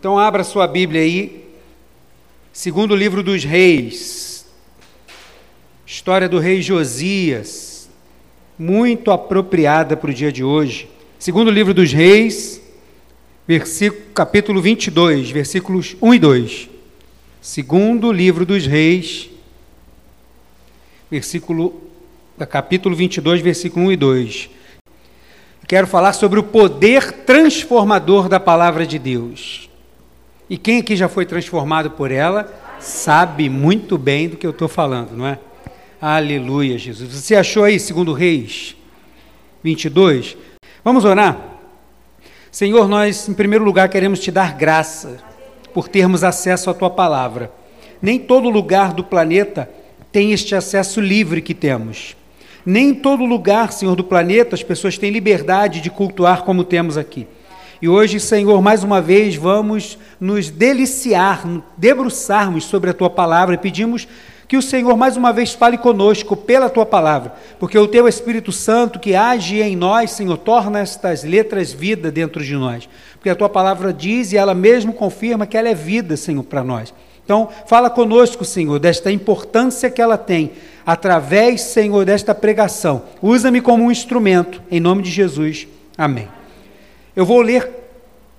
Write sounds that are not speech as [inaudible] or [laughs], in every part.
Então abra sua Bíblia aí, segundo livro dos reis, história do rei Josias, muito apropriada para o dia de hoje. Segundo livro dos reis, versículo, capítulo 22, versículos 1 e 2. Segundo livro dos reis, versículo, capítulo 22, versículo 1 e 2. Quero falar sobre o poder transformador da palavra de Deus. E quem aqui já foi transformado por ela, sabe muito bem do que eu estou falando, não é? Aleluia, Jesus. Você achou aí, segundo Reis 22? Vamos orar? Senhor, nós, em primeiro lugar, queremos te dar graça por termos acesso à tua palavra. Nem todo lugar do planeta tem este acesso livre que temos. Nem em todo lugar, Senhor, do planeta as pessoas têm liberdade de cultuar como temos aqui. E hoje, Senhor, mais uma vez vamos nos deliciar, debruçarmos sobre a tua palavra e pedimos que o Senhor mais uma vez fale conosco pela tua palavra, porque o teu Espírito Santo que age em nós, Senhor, torna estas letras vida dentro de nós. Porque a tua palavra diz e ela mesmo confirma que ela é vida, Senhor, para nós. Então, fala conosco, Senhor, desta importância que ela tem, através, Senhor, desta pregação. Usa-me como um instrumento, em nome de Jesus. Amém. Eu vou ler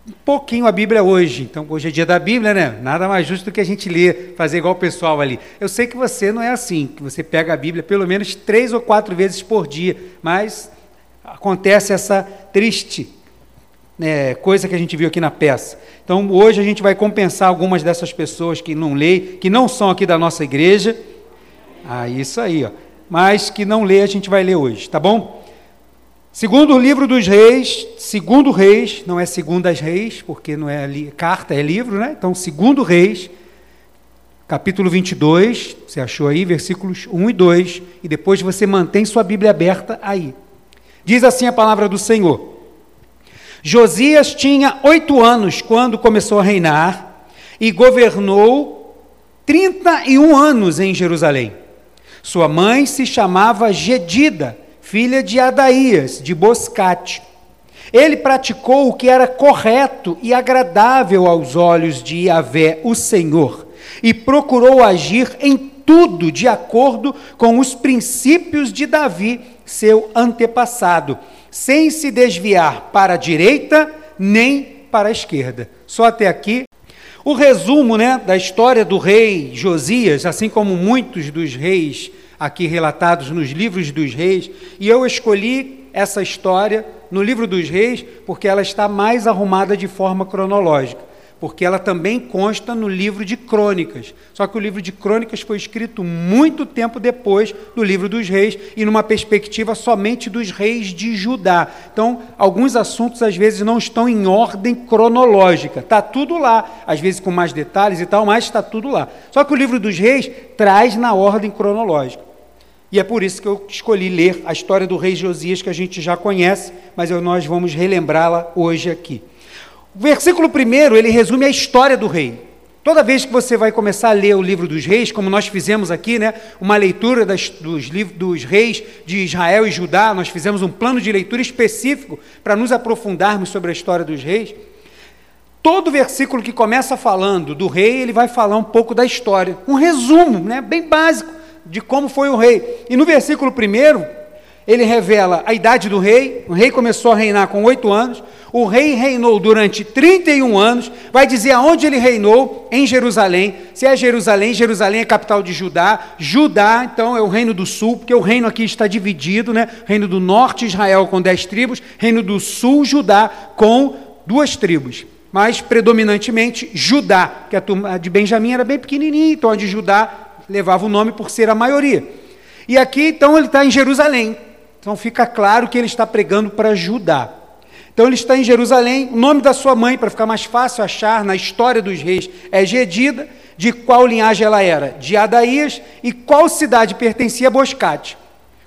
um pouquinho a Bíblia hoje. Então, hoje é dia da Bíblia, né? Nada mais justo do que a gente ler, fazer igual o pessoal ali. Eu sei que você não é assim, que você pega a Bíblia pelo menos três ou quatro vezes por dia, mas acontece essa triste né, coisa que a gente viu aqui na peça. Então, hoje a gente vai compensar algumas dessas pessoas que não leem, que não são aqui da nossa igreja. Ah, isso aí, ó. Mas que não lê, a gente vai ler hoje, tá bom? Segundo o livro dos reis, segundo reis, não é segundas reis, porque não é carta, é livro, né? Então, segundo reis, capítulo 22, você achou aí, versículos 1 e 2, e depois você mantém sua Bíblia aberta aí. Diz assim a palavra do Senhor. Josias tinha oito anos quando começou a reinar e governou 31 anos em Jerusalém. Sua mãe se chamava Gedida, filha de Adaías, de Boscate. Ele praticou o que era correto e agradável aos olhos de Yahvé, o Senhor, e procurou agir em tudo de acordo com os princípios de Davi, seu antepassado, sem se desviar para a direita nem para a esquerda. Só até aqui. O resumo né, da história do rei Josias, assim como muitos dos reis aqui relatados nos livros dos reis, e eu escolhi essa história no livro dos reis porque ela está mais arrumada de forma cronológica, porque ela também consta no livro de crônicas. Só que o livro de crônicas foi escrito muito tempo depois do livro dos reis e numa perspectiva somente dos reis de Judá. Então, alguns assuntos às vezes não estão em ordem cronológica. Está tudo lá, às vezes com mais detalhes e tal, mas está tudo lá. Só que o livro dos reis traz na ordem cronológica. E é por isso que eu escolhi ler a história do rei Josias, que a gente já conhece, mas nós vamos relembrá-la hoje aqui. O versículo primeiro, ele resume a história do rei. Toda vez que você vai começar a ler o livro dos reis, como nós fizemos aqui, né, uma leitura das, dos, livros, dos reis de Israel e Judá, nós fizemos um plano de leitura específico para nos aprofundarmos sobre a história dos reis. Todo versículo que começa falando do rei, ele vai falar um pouco da história, um resumo, né, bem básico de como foi o rei. E no versículo 1, ele revela a idade do rei. O rei começou a reinar com oito anos. O rei reinou durante 31 anos. Vai dizer aonde ele reinou, em Jerusalém. Se é Jerusalém, Jerusalém é capital de Judá. Judá, então, é o reino do sul, porque o reino aqui está dividido, né? Reino do norte, Israel com dez tribos. Reino do sul, Judá, com duas tribos mas predominantemente Judá, que a turma de Benjamim era bem pequenininha, então a de Judá levava o nome por ser a maioria. E aqui, então, ele está em Jerusalém. Então fica claro que ele está pregando para Judá. Então ele está em Jerusalém. O nome da sua mãe, para ficar mais fácil achar na história dos reis, é Gedida. De qual linhagem ela era? De Adaías. E qual cidade pertencia a Boscate?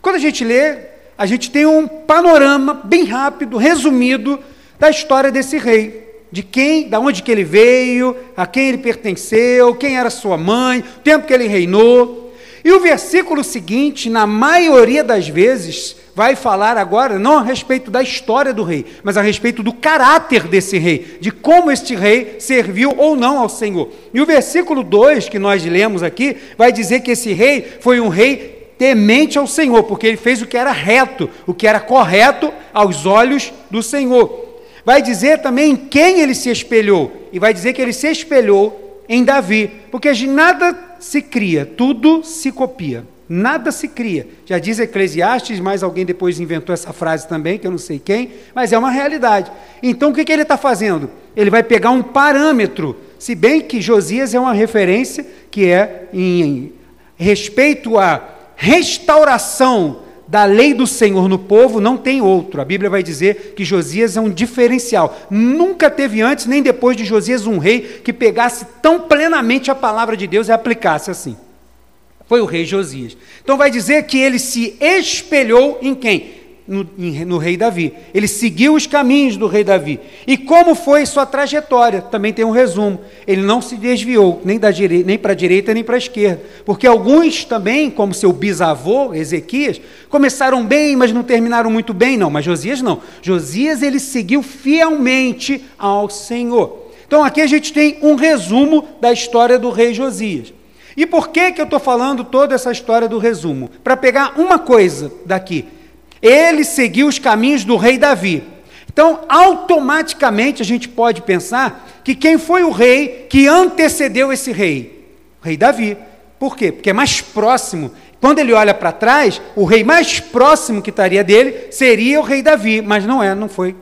Quando a gente lê, a gente tem um panorama bem rápido, resumido, da história desse rei de quem, da onde que ele veio, a quem ele pertenceu, quem era sua mãe, o tempo que ele reinou. E o versículo seguinte, na maioria das vezes, vai falar agora não a respeito da história do rei, mas a respeito do caráter desse rei, de como este rei serviu ou não ao Senhor. E o versículo 2 que nós lemos aqui vai dizer que esse rei foi um rei temente ao Senhor, porque ele fez o que era reto, o que era correto aos olhos do Senhor. Vai dizer também em quem ele se espelhou, e vai dizer que ele se espelhou em Davi, porque nada se cria, tudo se copia. Nada se cria. Já diz Eclesiastes, mas alguém depois inventou essa frase também, que eu não sei quem, mas é uma realidade. Então o que, que ele está fazendo? Ele vai pegar um parâmetro, se bem que Josias é uma referência que é em respeito à restauração da lei do Senhor no povo, não tem outro. A Bíblia vai dizer que Josias é um diferencial. Nunca teve antes nem depois de Josias um rei que pegasse tão plenamente a palavra de Deus e aplicasse assim. Foi o rei Josias. Então vai dizer que ele se espelhou em quem? No, no, rei Davi. Ele seguiu os caminhos do rei Davi. E como foi sua trajetória? Também tem um resumo. Ele não se desviou, nem, nem para a direita nem para a esquerda. Porque alguns também, como seu bisavô, Ezequias, começaram bem, mas não terminaram muito bem. Não, mas Josias não. Josias ele seguiu fielmente ao Senhor. Então aqui a gente tem um resumo da história do rei Josias. E por que, que eu estou falando toda essa história do resumo? Para pegar uma coisa daqui. Ele seguiu os caminhos do rei Davi. Então, automaticamente a gente pode pensar que quem foi o rei que antecedeu esse rei? O rei Davi. Por quê? Porque é mais próximo. Quando ele olha para trás, o rei mais próximo que estaria dele seria o rei Davi, mas não é, não foi.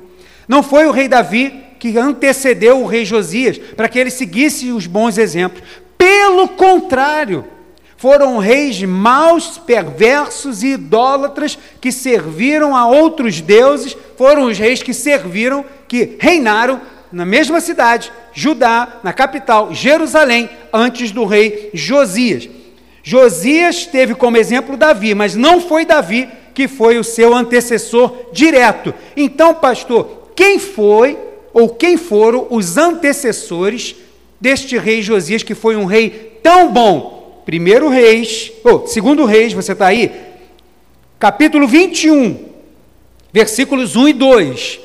Não foi o rei Davi que antecedeu o rei Josias para que ele seguisse os bons exemplos. Pelo contrário, foram reis maus, perversos e idólatras que serviram a outros deuses, foram os reis que serviram, que reinaram na mesma cidade, Judá, na capital, Jerusalém, antes do rei Josias. Josias teve como exemplo Davi, mas não foi Davi que foi o seu antecessor direto. Então, pastor, quem foi ou quem foram os antecessores deste rei Josias, que foi um rei tão bom. Primeiro Reis, ou segundo Reis, você está aí? Capítulo 21, versículos 1 e 2.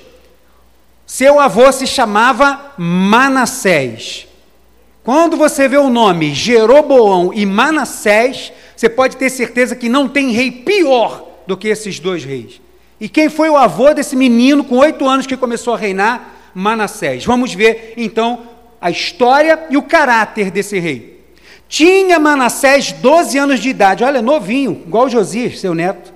Seu avô se chamava Manassés. Quando você vê o nome Jeroboão e Manassés, você pode ter certeza que não tem rei pior do que esses dois reis. E quem foi o avô desse menino com oito anos que começou a reinar? Manassés. Vamos ver então a história e o caráter desse rei. Tinha Manassés 12 anos de idade, olha, novinho, igual Josias, seu neto,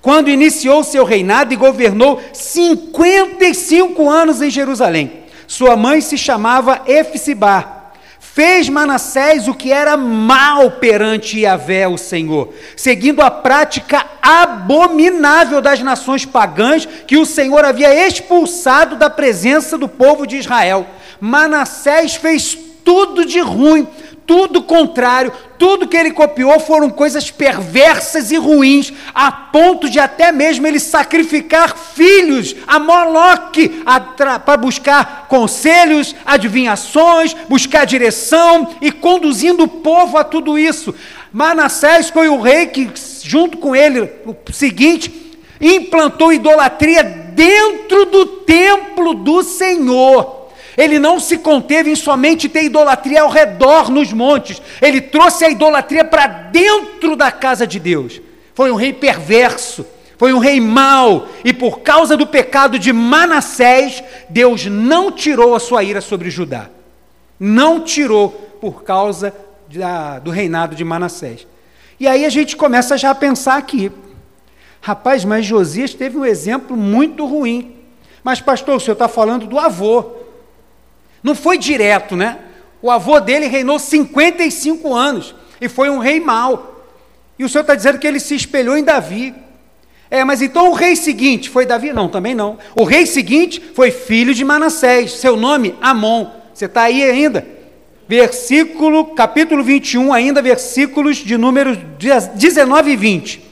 quando iniciou seu reinado e governou 55 anos em Jerusalém. Sua mãe se chamava Efsibá. Fez Manassés o que era mal perante Yahvé, o Senhor, seguindo a prática abominável das nações pagãs que o Senhor havia expulsado da presença do povo de Israel. Manassés fez tudo de ruim, tudo contrário, tudo que ele copiou foram coisas perversas e ruins, a ponto de até mesmo ele sacrificar filhos a Moloque para buscar conselhos, adivinhações, buscar direção e conduzindo o povo a tudo isso. Manassés foi o rei que, junto com ele, o seguinte, implantou idolatria dentro do templo do Senhor. Ele não se conteve em somente ter idolatria ao redor nos montes, ele trouxe a idolatria para dentro da casa de Deus. Foi um rei perverso, foi um rei mau, e por causa do pecado de Manassés, Deus não tirou a sua ira sobre Judá. Não tirou por causa da, do reinado de Manassés. E aí a gente começa já a pensar aqui. Rapaz, mas Josias teve um exemplo muito ruim. Mas, pastor, o senhor está falando do avô. Não foi direto, né? O avô dele reinou 55 anos e foi um rei mau. E o senhor está dizendo que ele se espelhou em Davi. É, mas então o rei seguinte foi Davi? Não, também não. O rei seguinte foi filho de Manassés, seu nome Amon. Você está aí ainda? Versículo, capítulo 21, ainda versículos de números 19 e 20.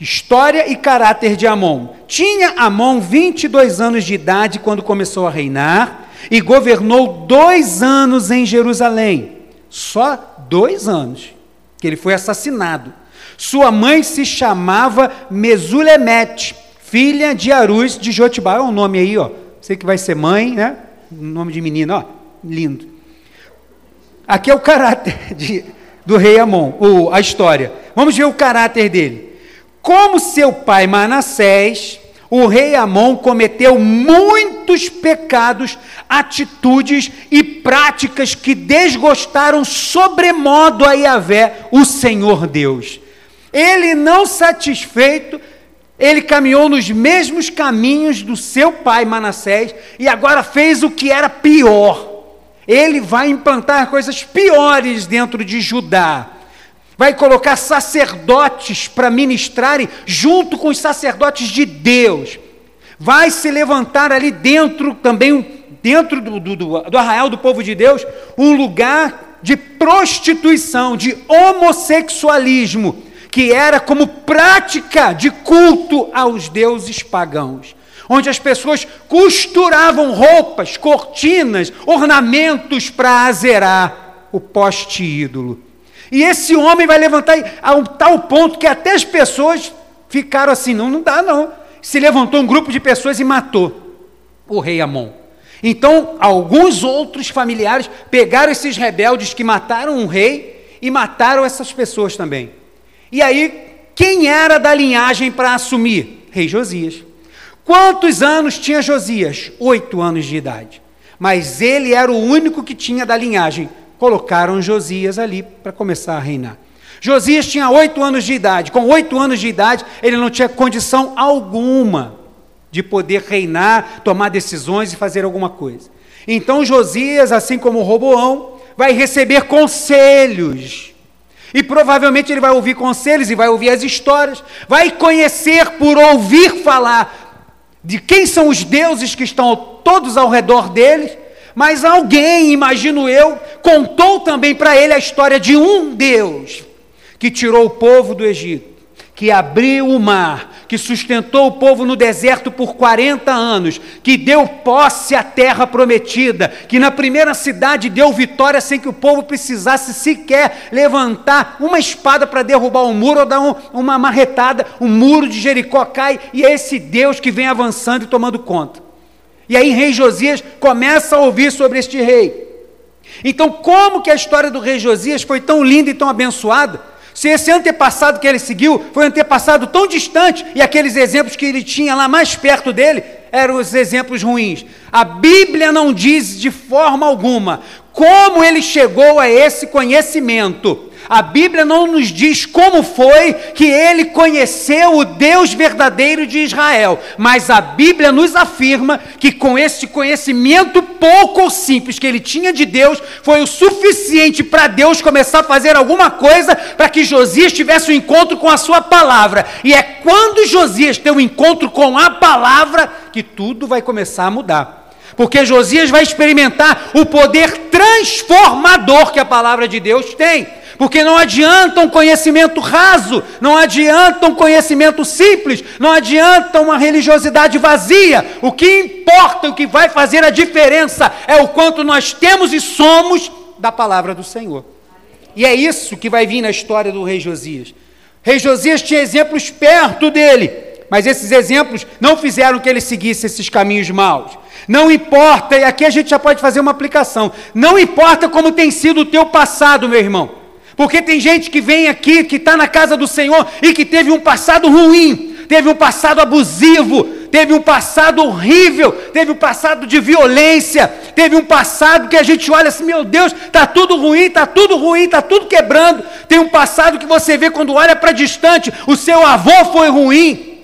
História e caráter de Amon. Tinha Amon 22 anos de idade quando começou a reinar e governou dois anos em Jerusalém. Só dois anos. que ele foi assassinado. Sua mãe se chamava Mesulemete, filha de Arus de Jotibá. É um nome aí, ó. Você que vai ser mãe, né? Nome de menina, ó. Lindo. Aqui é o caráter [laughs] de, do rei Amon, ou a história. Vamos ver o caráter dele. Como seu pai Manassés, o rei Amon cometeu muitos pecados, atitudes e práticas que desgostaram sobremodo a Yahvé, o Senhor Deus. Ele, não satisfeito, ele caminhou nos mesmos caminhos do seu pai Manassés e agora fez o que era pior. Ele vai implantar coisas piores dentro de Judá. Vai colocar sacerdotes para ministrarem junto com os sacerdotes de Deus. Vai se levantar ali dentro também, dentro do, do, do arraial do povo de Deus, um lugar de prostituição, de homossexualismo, que era como prática de culto aos deuses pagãos onde as pessoas costuravam roupas, cortinas, ornamentos para azerar o poste ídolo. E esse homem vai levantar a um tal ponto que até as pessoas ficaram assim: não, não dá não. Se levantou um grupo de pessoas e matou o rei Amon. Então, alguns outros familiares pegaram esses rebeldes que mataram um rei e mataram essas pessoas também. E aí, quem era da linhagem para assumir? Rei Josias. Quantos anos tinha Josias? Oito anos de idade. Mas ele era o único que tinha da linhagem. Colocaram Josias ali para começar a reinar. Josias tinha oito anos de idade. Com oito anos de idade, ele não tinha condição alguma de poder reinar, tomar decisões e fazer alguma coisa. Então Josias, assim como Roboão, vai receber conselhos. E provavelmente ele vai ouvir conselhos e vai ouvir as histórias, vai conhecer por ouvir falar de quem são os deuses que estão todos ao redor deles, mas alguém, imagino eu, contou também para ele a história de um Deus que tirou o povo do Egito, que abriu o mar, que sustentou o povo no deserto por 40 anos, que deu posse à terra prometida, que na primeira cidade deu vitória sem que o povo precisasse sequer levantar uma espada para derrubar um muro ou dar um, uma marretada, o muro de Jericó cai e é esse Deus que vem avançando e tomando conta. E aí rei Josias começa a ouvir sobre este rei. Então, como que a história do rei Josias foi tão linda e tão abençoada? Se esse antepassado que ele seguiu foi um antepassado tão distante e aqueles exemplos que ele tinha lá mais perto dele eram os exemplos ruins. A Bíblia não diz de forma alguma como ele chegou a esse conhecimento. A Bíblia não nos diz como foi que ele conheceu o Deus verdadeiro de Israel, mas a Bíblia nos afirma que com esse conhecimento pouco ou simples que ele tinha de Deus, foi o suficiente para Deus começar a fazer alguma coisa para que Josias tivesse um encontro com a sua palavra. E é quando Josias tem um encontro com a palavra que tudo vai começar a mudar porque Josias vai experimentar o poder transformador que a palavra de Deus tem. Porque não adianta um conhecimento raso, não adianta um conhecimento simples, não adianta uma religiosidade vazia. O que importa, o que vai fazer a diferença é o quanto nós temos e somos da palavra do Senhor. E é isso que vai vir na história do rei Josias. Rei Josias tinha exemplos perto dele, mas esses exemplos não fizeram que ele seguisse esses caminhos maus. Não importa, e aqui a gente já pode fazer uma aplicação. Não importa como tem sido o teu passado, meu irmão. Porque tem gente que vem aqui, que está na casa do Senhor e que teve um passado ruim, teve um passado abusivo, teve um passado horrível, teve um passado de violência, teve um passado que a gente olha assim, meu Deus, está tudo ruim, está tudo ruim, está tudo quebrando. Tem um passado que você vê quando olha para distante, o seu avô foi ruim,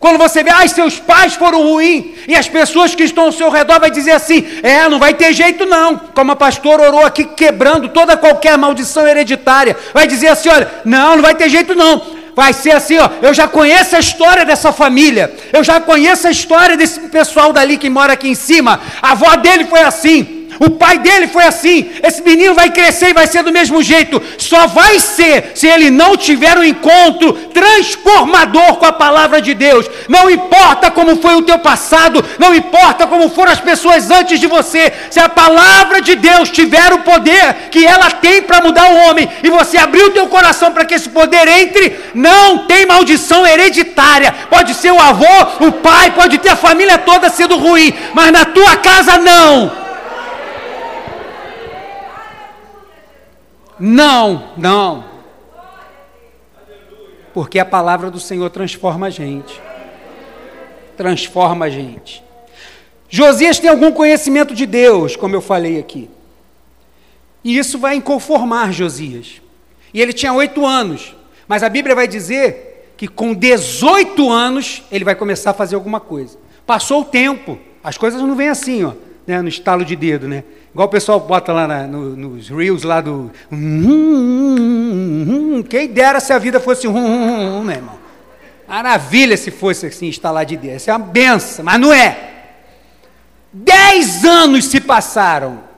quando você vê, ai, seus pais foram ruins, e as pessoas que estão ao seu redor vai dizer assim: é, não vai ter jeito não. Como a pastora orou aqui, quebrando toda qualquer maldição hereditária, vai dizer assim: olha, não, não vai ter jeito não. Vai ser assim, ó, eu já conheço a história dessa família, eu já conheço a história desse pessoal dali que mora aqui em cima. A avó dele foi assim, O pai dele foi assim. Esse menino vai crescer e vai ser do mesmo jeito. Só vai ser se ele não tiver um encontro transformador com a palavra de Deus. Não importa como foi o teu passado, não importa como foram as pessoas antes de você. Se a palavra de Deus tiver o poder que ela tem para mudar o homem e você abrir o teu coração para que esse poder entre, não tem maldição hereditária. Pode ser o avô, o pai, pode ter a família toda sendo ruim, mas na tua casa não. Não, não. Porque a palavra do Senhor transforma a gente. Transforma a gente. Josias tem algum conhecimento de Deus, como eu falei aqui. E isso vai inconformar Josias. E ele tinha oito anos. Mas a Bíblia vai dizer que com 18 anos ele vai começar a fazer alguma coisa. Passou o tempo. As coisas não vêm assim, ó, né, no estalo de dedo, né? Igual o pessoal bota lá na, no, nos reels lá do. Hum, hum, hum, quem dera se a vida fosse um, meu irmão. Maravilha se fosse assim, instalar de dedo. Isso é uma benção, mas não é. Dez anos se passaram.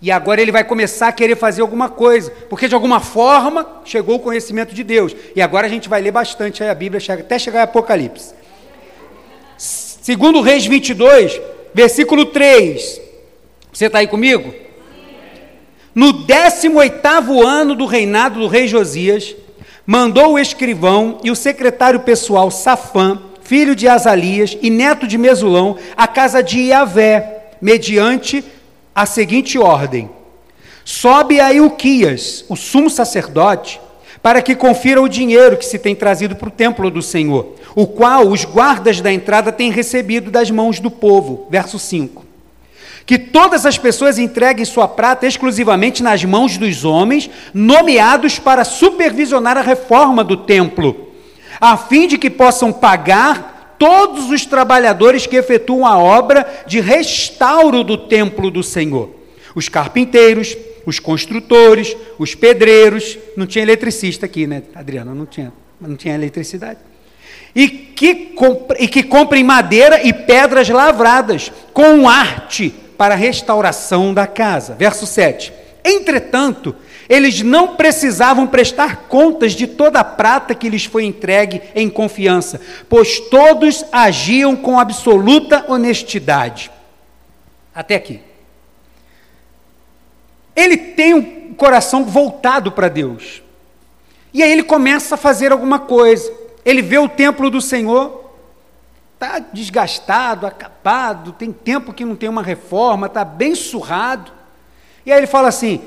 E agora ele vai começar a querer fazer alguma coisa, porque de alguma forma chegou o conhecimento de Deus. E agora a gente vai ler bastante a Bíblia até chegar em Apocalipse. Segundo Reis 22, versículo 3. Você está aí comigo? No 18 ano do reinado do rei Josias, mandou o escrivão e o secretário pessoal Safã, filho de Azalias e neto de Mesulão, à casa de Iavé, mediante a seguinte ordem: Sobe a Ilquias, o sumo sacerdote, para que confira o dinheiro que se tem trazido para o templo do Senhor, o qual os guardas da entrada têm recebido das mãos do povo. Verso 5. Que todas as pessoas entreguem sua prata exclusivamente nas mãos dos homens, nomeados para supervisionar a reforma do templo, a fim de que possam pagar todos os trabalhadores que efetuam a obra de restauro do templo do Senhor. Os carpinteiros, os construtores, os pedreiros, não tinha eletricista aqui, né, Adriana? Não tinha, não tinha eletricidade. E que, e que comprem madeira e pedras lavradas, com arte para a restauração da casa. Verso 7. Entretanto, eles não precisavam prestar contas de toda a prata que lhes foi entregue em confiança, pois todos agiam com absoluta honestidade. Até aqui. Ele tem um coração voltado para Deus. E aí ele começa a fazer alguma coisa. Ele vê o templo do Senhor, está desgastado, acabado, tem tempo que não tem uma reforma, está bem surrado. E aí ele fala assim: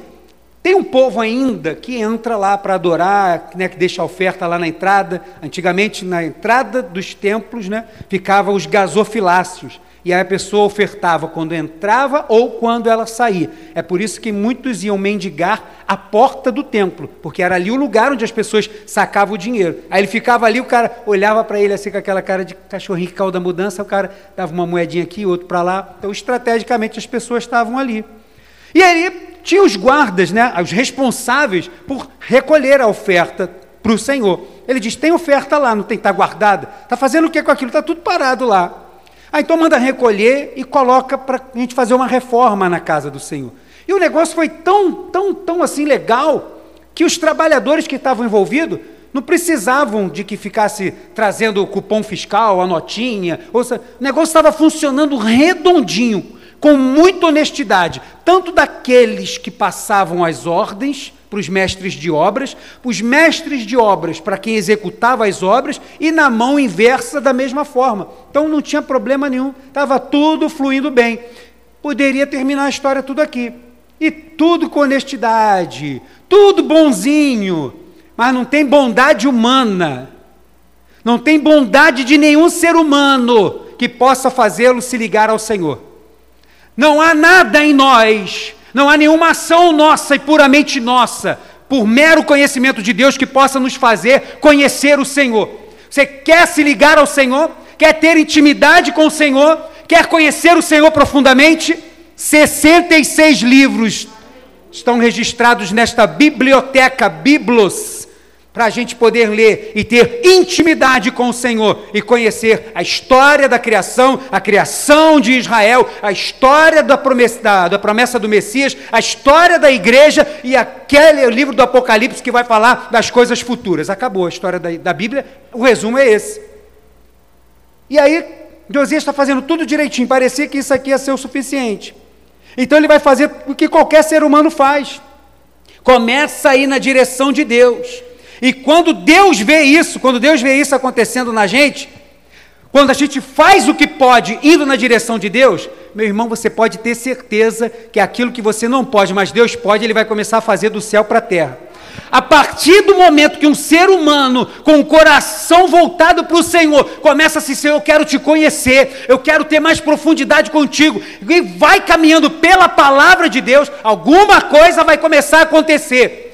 tem um povo ainda que entra lá para adorar, né, que deixa a oferta lá na entrada. Antigamente, na entrada dos templos, né, ficavam os gasofiláceos. E aí a pessoa ofertava quando entrava ou quando ela saía. É por isso que muitos iam mendigar a porta do templo, porque era ali o lugar onde as pessoas sacavam o dinheiro. Aí ele ficava ali, o cara olhava para ele assim com aquela cara de cachorrinho que caiu da mudança, o cara dava uma moedinha aqui, outro para lá. Então, estrategicamente, as pessoas estavam ali. E aí tinha os guardas, né, os responsáveis por recolher a oferta para o Senhor. Ele diz: tem oferta lá, não tem, está guardada? Está fazendo o que com aquilo? Está tudo parado lá. Ah, então manda recolher e coloca para a gente fazer uma reforma na casa do Senhor. E o negócio foi tão, tão, tão assim legal que os trabalhadores que estavam envolvidos não precisavam de que ficasse trazendo o cupom fiscal, a notinha. Seja, o negócio estava funcionando redondinho com muita honestidade, tanto daqueles que passavam as ordens para os mestres de obras, os mestres de obras para quem executava as obras e na mão inversa da mesma forma. Então não tinha problema nenhum, estava tudo fluindo bem. Poderia terminar a história tudo aqui. E tudo com honestidade, tudo bonzinho, mas não tem bondade humana. Não tem bondade de nenhum ser humano que possa fazê-lo se ligar ao Senhor. Não há nada em nós, não há nenhuma ação nossa e puramente nossa, por mero conhecimento de Deus, que possa nos fazer conhecer o Senhor. Você quer se ligar ao Senhor? Quer ter intimidade com o Senhor? Quer conhecer o Senhor profundamente? 66 livros estão registrados nesta biblioteca, Biblos, para a gente poder ler e ter intimidade com o Senhor e conhecer a história da criação, a criação de Israel, a história da promessa, da, da promessa do Messias, a história da igreja e aquele livro do Apocalipse que vai falar das coisas futuras. Acabou a história da, da Bíblia, o resumo é esse. E aí, Josias está fazendo tudo direitinho, parecia que isso aqui ia ser o suficiente. Então ele vai fazer o que qualquer ser humano faz. Começa a ir na direção de Deus. E quando Deus vê isso, quando Deus vê isso acontecendo na gente, quando a gente faz o que pode indo na direção de Deus, meu irmão, você pode ter certeza que aquilo que você não pode, mas Deus pode, Ele vai começar a fazer do céu para a terra. A partir do momento que um ser humano com o coração voltado para o Senhor começa a se ser, eu quero te conhecer, eu quero ter mais profundidade contigo, e vai caminhando pela palavra de Deus, alguma coisa vai começar a acontecer.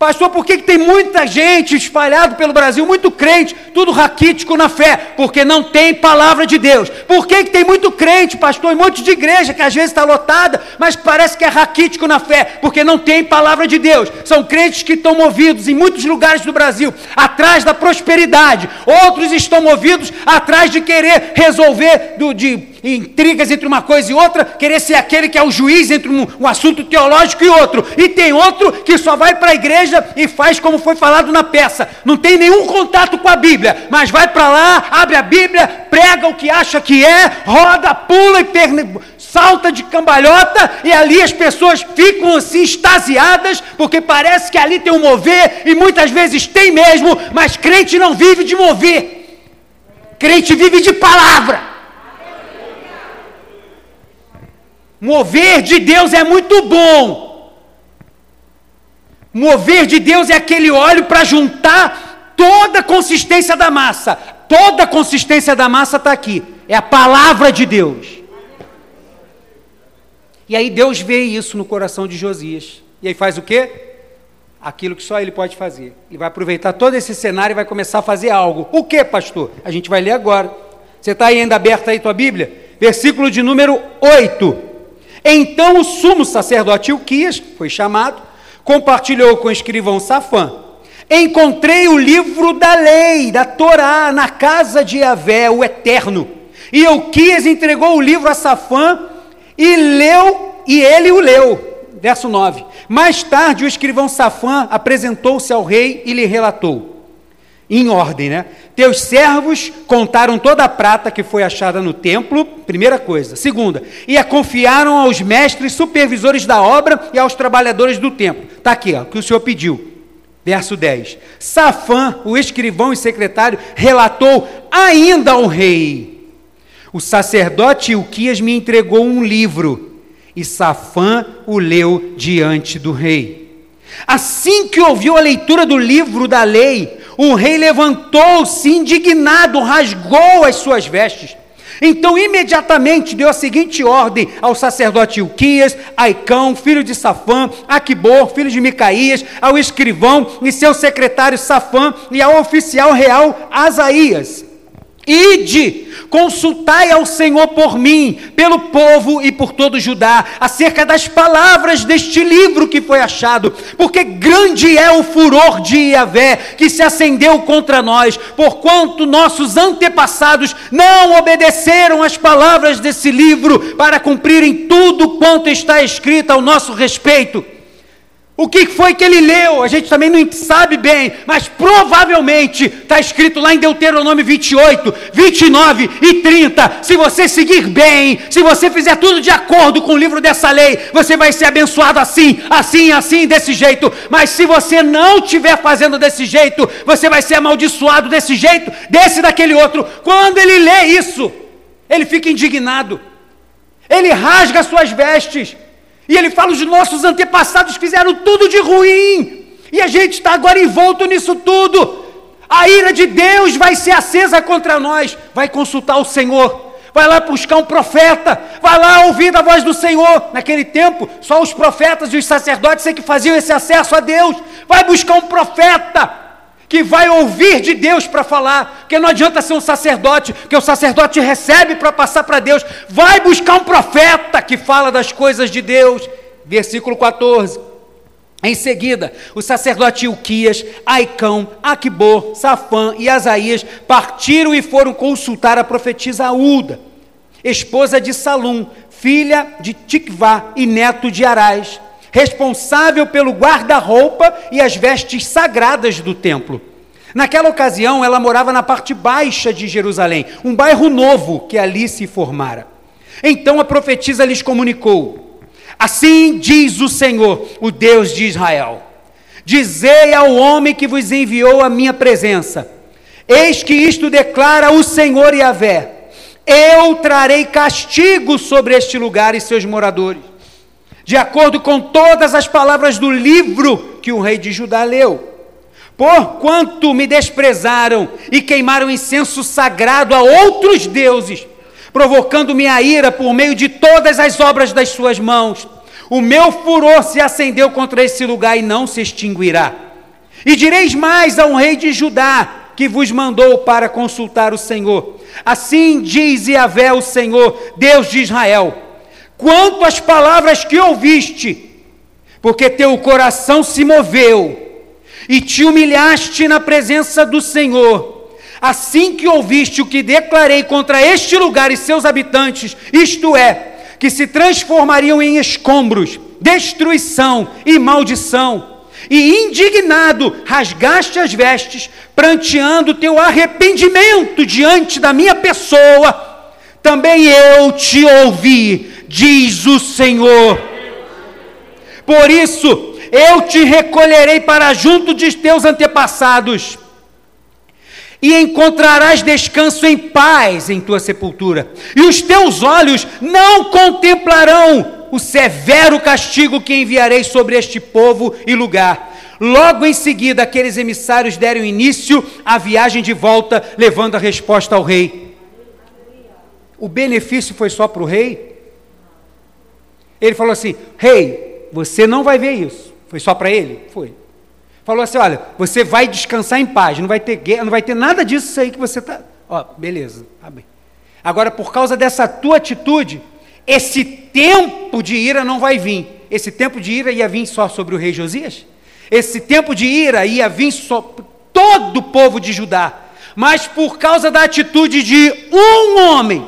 Pastor, por que, que tem muita gente espalhado pelo Brasil, muito crente, tudo raquítico na fé? Porque não tem palavra de Deus. Por que, que tem muito crente, pastor, um monte de igreja que às vezes está lotada, mas parece que é raquítico na fé? Porque não tem palavra de Deus. São crentes que estão movidos em muitos lugares do Brasil atrás da prosperidade. Outros estão movidos atrás de querer resolver do, de intrigas entre uma coisa e outra, querer ser aquele que é o juiz entre um, um assunto teológico e outro. E tem outro que só vai para a igreja e faz como foi falado na peça. Não tem nenhum contato com a Bíblia, mas vai para lá, abre a Bíblia, prega o que acha que é, roda, pula e perne... salta de cambalhota, e ali as pessoas ficam assim extasiadas, porque parece que ali tem um mover, e muitas vezes tem mesmo, mas crente não vive de mover. Crente vive de palavra. Mover de Deus é muito bom. Mover de Deus é aquele óleo para juntar toda a consistência da massa. Toda a consistência da massa está aqui. É a palavra de Deus. E aí Deus vê isso no coração de Josias. E aí faz o quê? Aquilo que só ele pode fazer. Ele vai aproveitar todo esse cenário e vai começar a fazer algo. O que, pastor? A gente vai ler agora. Você está ainda aberta aí tua Bíblia? Versículo de número 8. Então o sumo sacerdote Ilquias, foi chamado, compartilhou com o escrivão Safã. Encontrei o livro da lei, da Torá, na casa de Yahvé, o Eterno. E Ilquias entregou o livro a Safã e leu, e ele o leu. Verso 9. Mais tarde o escrivão Safã apresentou-se ao rei e lhe relatou em ordem, né? Teus servos contaram toda a prata que foi achada no templo, primeira coisa. Segunda, e a confiaram aos mestres supervisores da obra e aos trabalhadores do templo. Está aqui, ó, o que o Senhor pediu. Verso 10. Safã, o escrivão e secretário, relatou ainda ao rei: O sacerdote Ilquias me entregou um livro, e Safã o leu diante do rei. Assim que ouviu a leitura do livro da lei, o rei levantou-se indignado, rasgou as suas vestes. Então, imediatamente deu a seguinte ordem ao sacerdote Ilquias, Aicão, filho de Safã, Aquibor, filho de Micaías, ao escrivão e seu secretário Safã e ao oficial real Asaías. Ide, consultai ao Senhor por mim, pelo povo e por todo Judá, acerca das palavras deste livro que foi achado, porque grande é o furor de Iavé que se acendeu contra nós, porquanto nossos antepassados não obedeceram às palavras desse livro para cumprirem tudo quanto está escrito ao nosso respeito. O que foi que ele leu? A gente também não sabe bem, mas provavelmente está escrito lá em Deuteronômio 28, 29 e 30. Se você seguir bem, se você fizer tudo de acordo com o livro dessa lei, você vai ser abençoado assim, assim, assim, desse jeito. Mas se você não estiver fazendo desse jeito, você vai ser amaldiçoado desse jeito, desse daquele outro. Quando ele lê isso, ele fica indignado, ele rasga suas vestes. E ele fala: os nossos antepassados fizeram tudo de ruim, e a gente está agora envolto nisso tudo. A ira de Deus vai ser acesa contra nós. Vai consultar o Senhor, vai lá buscar um profeta, vai lá ouvir a voz do Senhor. Naquele tempo, só os profetas e os sacerdotes é que faziam esse acesso a Deus. Vai buscar um profeta que vai ouvir de Deus para falar, porque não adianta ser um sacerdote, que o sacerdote recebe para passar para Deus, vai buscar um profeta que fala das coisas de Deus. Versículo 14. Em seguida, o sacerdote Ilquias, Aicão, Aquibor, Safã e Asaías partiram e foram consultar a profetisa Uda, esposa de Salum, filha de Tikvá e neto de Arás, responsável pelo guarda-roupa e as vestes sagradas do templo. Naquela ocasião, ela morava na parte baixa de Jerusalém, um bairro novo que ali se formara. Então a profetisa lhes comunicou: Assim diz o Senhor, o Deus de Israel: Dizei ao homem que vos enviou a minha presença: Eis que isto declara o Senhor Yahvé: Eu trarei castigo sobre este lugar e seus moradores, de acordo com todas as palavras do livro que o rei de Judá leu. Porquanto me desprezaram e queimaram incenso sagrado a outros deuses, provocando minha ira por meio de todas as obras das suas mãos. O meu furor se acendeu contra esse lugar e não se extinguirá. E direis mais ao rei de Judá, que vos mandou para consultar o Senhor. Assim diz Yahvé o Senhor, Deus de Israel: quanto às palavras que ouviste, porque teu coração se moveu e te humilhaste na presença do Senhor, Assim que ouviste o que declarei contra este lugar e seus habitantes, isto é, que se transformariam em escombros, destruição e maldição, e indignado rasgaste as vestes, pranteando teu arrependimento diante da minha pessoa, também eu te ouvi, diz o Senhor. Por isso, eu te recolherei para junto de teus antepassados e encontrarás descanso em paz em tua sepultura, e os teus olhos não contemplarão o severo castigo que enviarei sobre este povo e lugar. Logo em seguida, aqueles emissários deram início à viagem de volta, levando a resposta ao rei. O benefício foi só para o rei? Ele falou assim: Rei, você não vai ver isso. Foi só para ele? Foi. Falou assim: olha, você vai descansar em paz, não vai ter guerra, não vai ter nada disso aí que você está. Ó, beleza, tá bem. Agora, por causa dessa tua atitude, esse tempo de ira não vai vir. Esse tempo de ira ia vir só sobre o rei Josias? Esse tempo de ira ia vir só todo o povo de Judá. Mas por causa da atitude de um homem,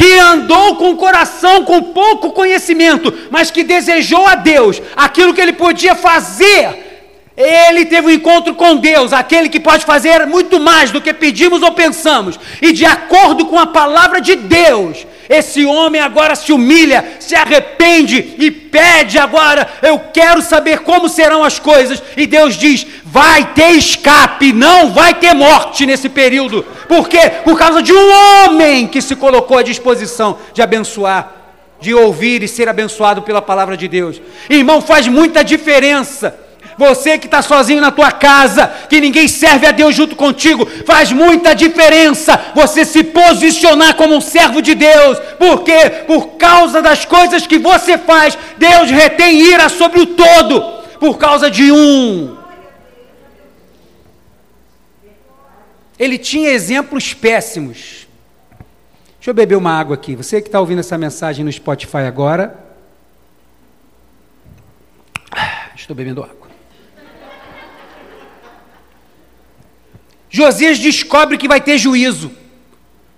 que andou com o coração com pouco conhecimento, mas que desejou a Deus aquilo que ele podia fazer. Ele teve um encontro com Deus, aquele que pode fazer muito mais do que pedimos ou pensamos, e de acordo com a palavra de Deus, esse homem agora se humilha, se arrepende e pede agora: eu quero saber como serão as coisas. E Deus diz: vai ter escape, não vai ter morte nesse período. Por quê? Por causa de um homem que se colocou à disposição de abençoar, de ouvir e ser abençoado pela palavra de Deus. Irmão, faz muita diferença você que está sozinho na tua casa, que ninguém serve a Deus junto contigo, faz muita diferença você se posicionar como um servo de Deus. Por quê? Por causa das coisas que você faz, Deus retém ira sobre o todo, por causa de um. Ele tinha exemplos péssimos. Deixa eu beber uma água aqui. Você que está ouvindo essa mensagem no Spotify agora. Estou bebendo água. Josias descobre que vai ter juízo.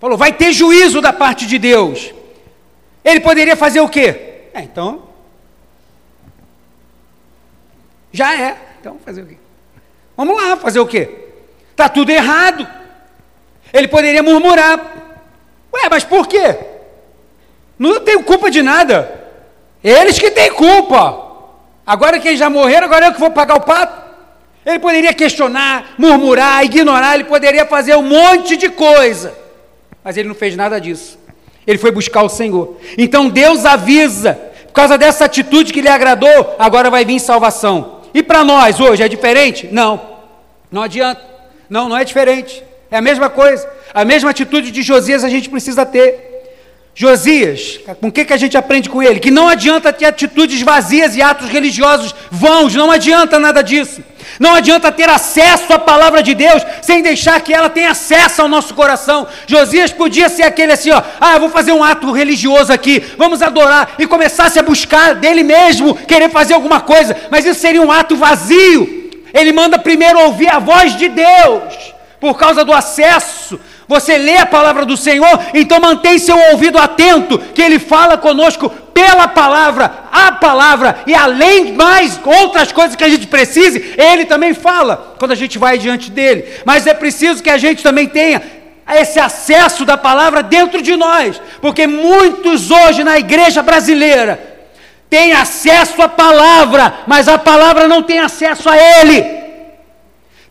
Falou, vai ter juízo da parte de Deus. Ele poderia fazer o quê? É, então. Já é. Então, fazer o quê? Vamos lá, fazer o quê? Está tudo errado. Ele poderia murmurar. Ué, mas por quê? Não tenho culpa de nada. Eles que têm culpa. Agora que eles já morreram, agora eu que vou pagar o pato. Ele poderia questionar, murmurar, ignorar, ele poderia fazer um monte de coisa, mas ele não fez nada disso. Ele foi buscar o Senhor. Então Deus avisa, por causa dessa atitude que lhe agradou, agora vai vir salvação. E para nós hoje é diferente? Não, não adianta. Não, não é diferente. É a mesma coisa. A mesma atitude de Josias a gente precisa ter. Josias, com o que, que a gente aprende com ele? Que não adianta ter atitudes vazias e atos religiosos vãos, não adianta nada disso. Não adianta ter acesso à palavra de Deus sem deixar que ela tenha acesso ao nosso coração. Josias podia ser aquele assim, ó, ah, eu vou fazer um ato religioso aqui, vamos adorar e começasse a buscar dele mesmo, querer fazer alguma coisa, mas isso seria um ato vazio. Ele manda primeiro ouvir a voz de Deus, por causa do acesso você lê a palavra do Senhor, então mantém seu ouvido atento, que Ele fala conosco pela palavra, a palavra, e além mais outras coisas que a gente precise, Ele também fala quando a gente vai diante dele. Mas é preciso que a gente também tenha esse acesso da palavra dentro de nós, porque muitos hoje na igreja brasileira têm acesso à palavra, mas a palavra não tem acesso a Ele.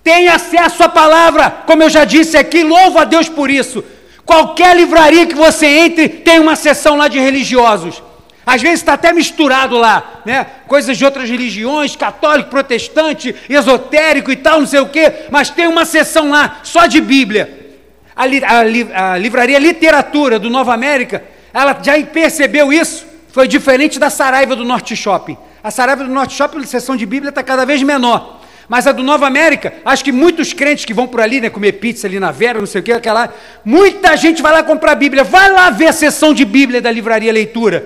Tem acesso à palavra, como eu já disse aqui, louvo a Deus por isso. Qualquer livraria que você entre, tem uma seção lá de religiosos. Às vezes está até misturado lá, né? Coisas de outras religiões, católico, protestante, esotérico e tal, não sei o quê, mas tem uma seção lá só de Bíblia. A, a, a livraria Literatura do Nova América, ela já percebeu isso. Foi diferente da Saraiva do Norte Shopping. A Saraiva do Norte Shopping, a seção de Bíblia está cada vez menor. Mas a do Nova América, acho que muitos crentes que vão por ali, né, comer pizza ali na Vera, não sei o que, aquela, muita gente vai lá comprar Bíblia. Vai lá ver a sessão de Bíblia da livraria leitura.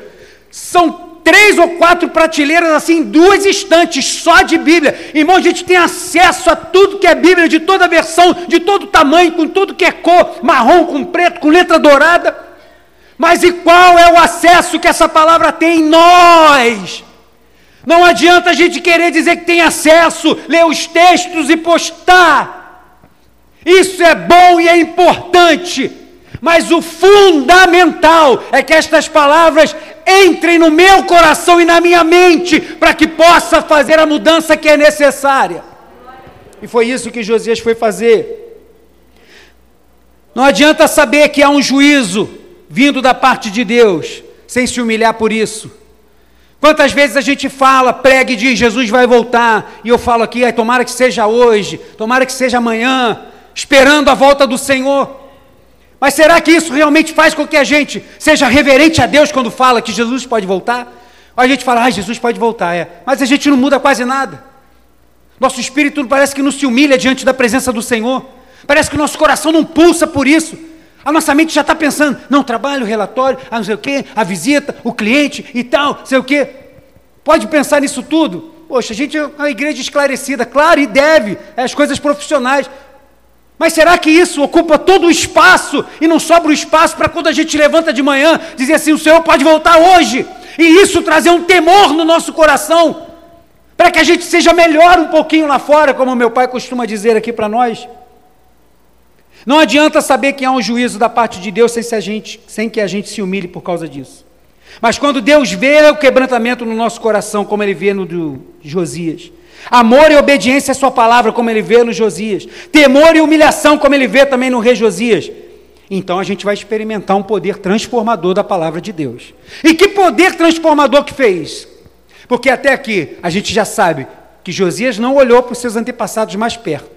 São três ou quatro prateleiras assim, duas estantes só de Bíblia. Irmão, a gente tem acesso a tudo que é Bíblia, de toda versão, de todo tamanho, com tudo que é cor, marrom com preto, com letra dourada. Mas e qual é o acesso que essa palavra tem em nós? Não adianta a gente querer dizer que tem acesso, ler os textos e postar. Isso é bom e é importante. Mas o fundamental é que estas palavras entrem no meu coração e na minha mente, para que possa fazer a mudança que é necessária. E foi isso que Josias foi fazer. Não adianta saber que há um juízo vindo da parte de Deus, sem se humilhar por isso. Quantas vezes a gente fala, prega e diz, Jesus vai voltar, e eu falo aqui, ai, tomara que seja hoje, tomara que seja amanhã, esperando a volta do Senhor. Mas será que isso realmente faz com que a gente seja reverente a Deus quando fala que Jesus pode voltar? Ou a gente fala, ah, Jesus pode voltar, é. Mas a gente não muda quase nada. Nosso espírito parece que não se humilha diante da presença do Senhor. Parece que o nosso coração não pulsa por isso. A nossa mente já está pensando, não, trabalho, relatório, a não sei o quê, a visita, o cliente e tal, sei o quê. Pode pensar nisso tudo? Poxa, a gente é uma igreja esclarecida, claro, e deve, é as coisas profissionais. Mas será que isso ocupa todo o espaço e não sobra o espaço para quando a gente levanta de manhã dizer assim: o Senhor pode voltar hoje? E isso trazer um temor no nosso coração, para que a gente seja melhor um pouquinho lá fora, como meu pai costuma dizer aqui para nós. Não adianta saber que há um juízo da parte de Deus sem, a gente, sem que a gente se humilhe por causa disso. Mas quando Deus vê o quebrantamento no nosso coração, como ele vê no do Josias, amor e obediência à sua palavra, como ele vê no Josias, temor e humilhação, como ele vê também no rei Josias, então a gente vai experimentar um poder transformador da palavra de Deus. E que poder transformador que fez? Porque até aqui a gente já sabe que Josias não olhou para os seus antepassados mais perto.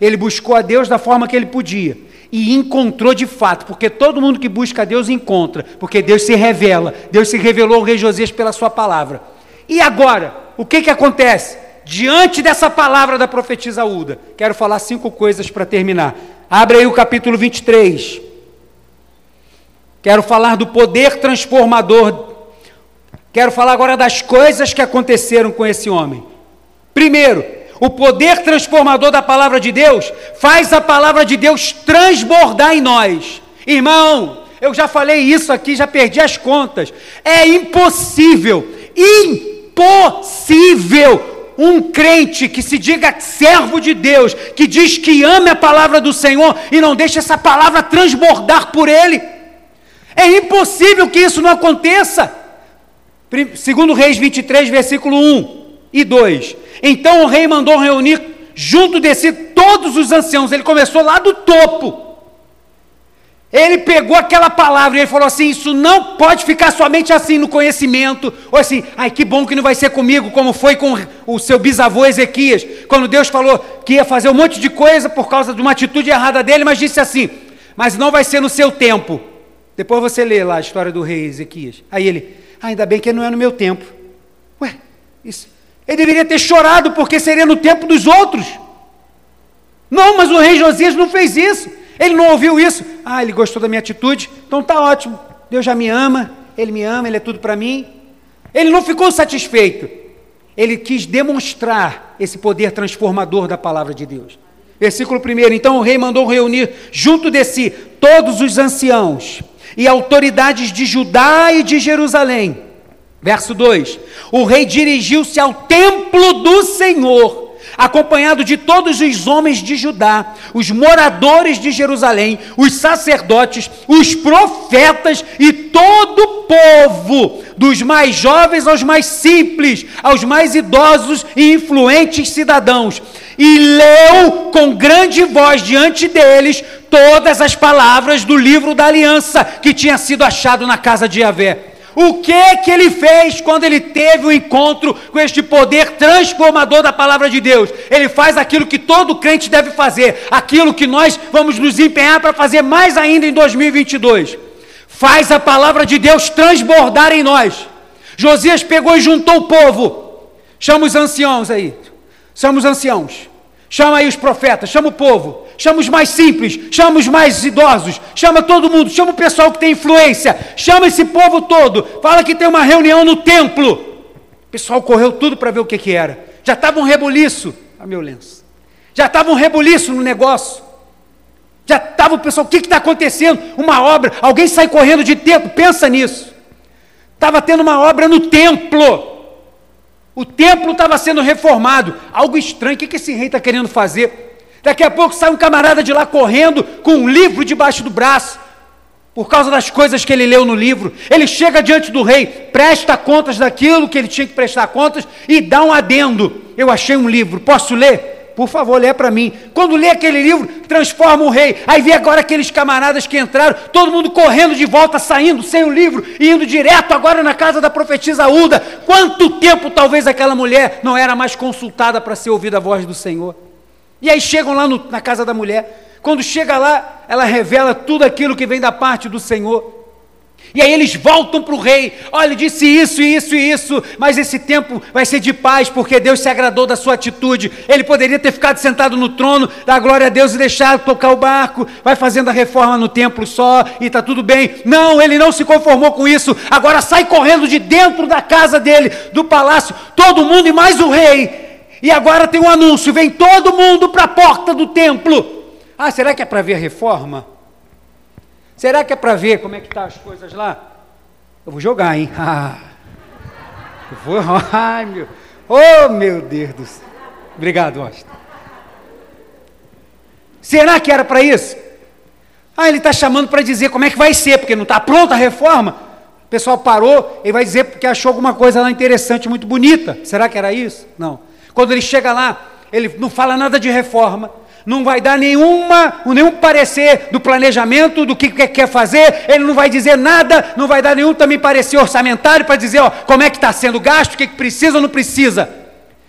Ele buscou a Deus da forma que ele podia e encontrou de fato, porque todo mundo que busca a Deus encontra, porque Deus se revela. Deus se revelou ao rei Josias pela sua palavra. E agora, o que que acontece? Diante dessa palavra da profetisa Uda, quero falar cinco coisas para terminar. Abre aí o capítulo 23. Quero falar do poder transformador. Quero falar agora das coisas que aconteceram com esse homem. Primeiro, o poder transformador da palavra de Deus faz a palavra de Deus transbordar em nós. Irmão, eu já falei isso aqui, já perdi as contas. É impossível, impossível um crente que se diga servo de Deus, que diz que ama a palavra do Senhor e não deixa essa palavra transbordar por ele. É impossível que isso não aconteça. Segundo Reis 23, versículo 1 e 2. Então o rei mandou reunir junto de si todos os anciãos. Ele começou lá do topo. Ele pegou aquela palavra e ele falou assim: Isso não pode ficar somente assim no conhecimento, ou assim, ai que bom que não vai ser comigo, como foi com o seu bisavô Ezequias, quando Deus falou que ia fazer um monte de coisa por causa de uma atitude errada dele, mas disse assim: Mas não vai ser no seu tempo. Depois você lê lá a história do rei Ezequias. Aí ele, ah, ainda bem que não é no meu tempo. Ué, isso. Ele deveria ter chorado porque seria no tempo dos outros. Não, mas o rei Josias não fez isso. Ele não ouviu isso. Ah, ele gostou da minha atitude. Então tá ótimo. Deus já me ama. Ele me ama, ele é tudo para mim. Ele não ficou satisfeito. Ele quis demonstrar esse poder transformador da palavra de Deus. Versículo 1: Então o rei mandou reunir junto de si todos os anciãos e autoridades de Judá e de Jerusalém. Verso 2: O rei dirigiu-se ao templo do Senhor acompanhado de todos os homens de Judá, os moradores de Jerusalém, os sacerdotes, os profetas e todo o povo, dos mais jovens aos mais simples, aos mais idosos e influentes cidadãos, e leu com grande voz diante deles todas as palavras do livro da aliança que tinha sido achado na casa de Yahvé. O que que ele fez quando ele teve o um encontro com este poder transformador da palavra de Deus? Ele faz aquilo que todo crente deve fazer, aquilo que nós vamos nos empenhar para fazer mais ainda em 2022. Faz a palavra de Deus transbordar em nós. Josias pegou e juntou o povo. Chama os anciãos aí. Chama os anciãos. Chama aí os profetas, chama o povo chama os mais simples, chama os mais idosos, chama todo mundo, chama o pessoal que tem influência, chama esse povo todo, fala que tem uma reunião no templo. O pessoal correu tudo para ver o que, que era. Já estava um rebuliço, a meu lenço. Já estava um rebuliço no negócio. Já estava o pessoal, o que está acontecendo? Uma obra, alguém sai correndo de templo, pensa nisso. Estava tendo uma obra no templo. O templo estava sendo reformado. Algo estranho, o que, esse rei está querendo fazer? Daqui a pouco sai um camarada de lá correndo com um livro debaixo do braço, por causa das coisas que ele leu no livro. Ele chega diante do rei, presta contas daquilo que ele tinha que prestar contas e dá um adendo. Eu achei um livro, posso ler? Por favor, lê para mim. Quando lê aquele livro, transforma o rei. Aí vê agora aqueles camaradas que entraram, todo mundo correndo de volta, saindo sem o livro, e indo direto agora na casa da profetisa Uda. Quanto tempo talvez aquela mulher não era mais consultada para ser ouvida a voz do Senhor? E aí chegam lá no, na casa da mulher. Quando chega lá, ela revela tudo aquilo que vem da parte do Senhor. E aí eles voltam para o rei: olha, disse isso, isso e isso, mas esse tempo vai ser de paz, porque Deus se agradou da sua atitude. Ele poderia ter ficado sentado no trono, dar glória a Deus e deixar tocar o barco, vai fazendo a reforma no templo só e está tudo bem. Não, ele não se conformou com isso. Agora sai correndo de dentro da casa dele, do palácio, todo mundo e mais o rei. E agora tem um anúncio: vem todo mundo para a porta do templo. Ah, será que é para ver a reforma? Será que é para ver como é que tá as coisas lá? Eu vou jogar, hein? [laughs] Ah, eu vou. [laughs] Ai, meu. Oh, meu Deus do céu. Obrigado, Austin. Será que era para isso? Ah, ele está chamando para dizer como é que vai ser, porque não está pronta a reforma. O pessoal parou, ele vai dizer porque achou alguma coisa lá interessante, muito bonita. Será que era isso? Não. Quando ele chega lá, ele não fala nada de reforma, não vai dar nenhuma, nenhum parecer do planejamento, do que quer fazer, ele não vai dizer nada, não vai dar nenhum também parecer orçamentário para dizer ó, como é que está sendo gasto, o que, que precisa ou não precisa.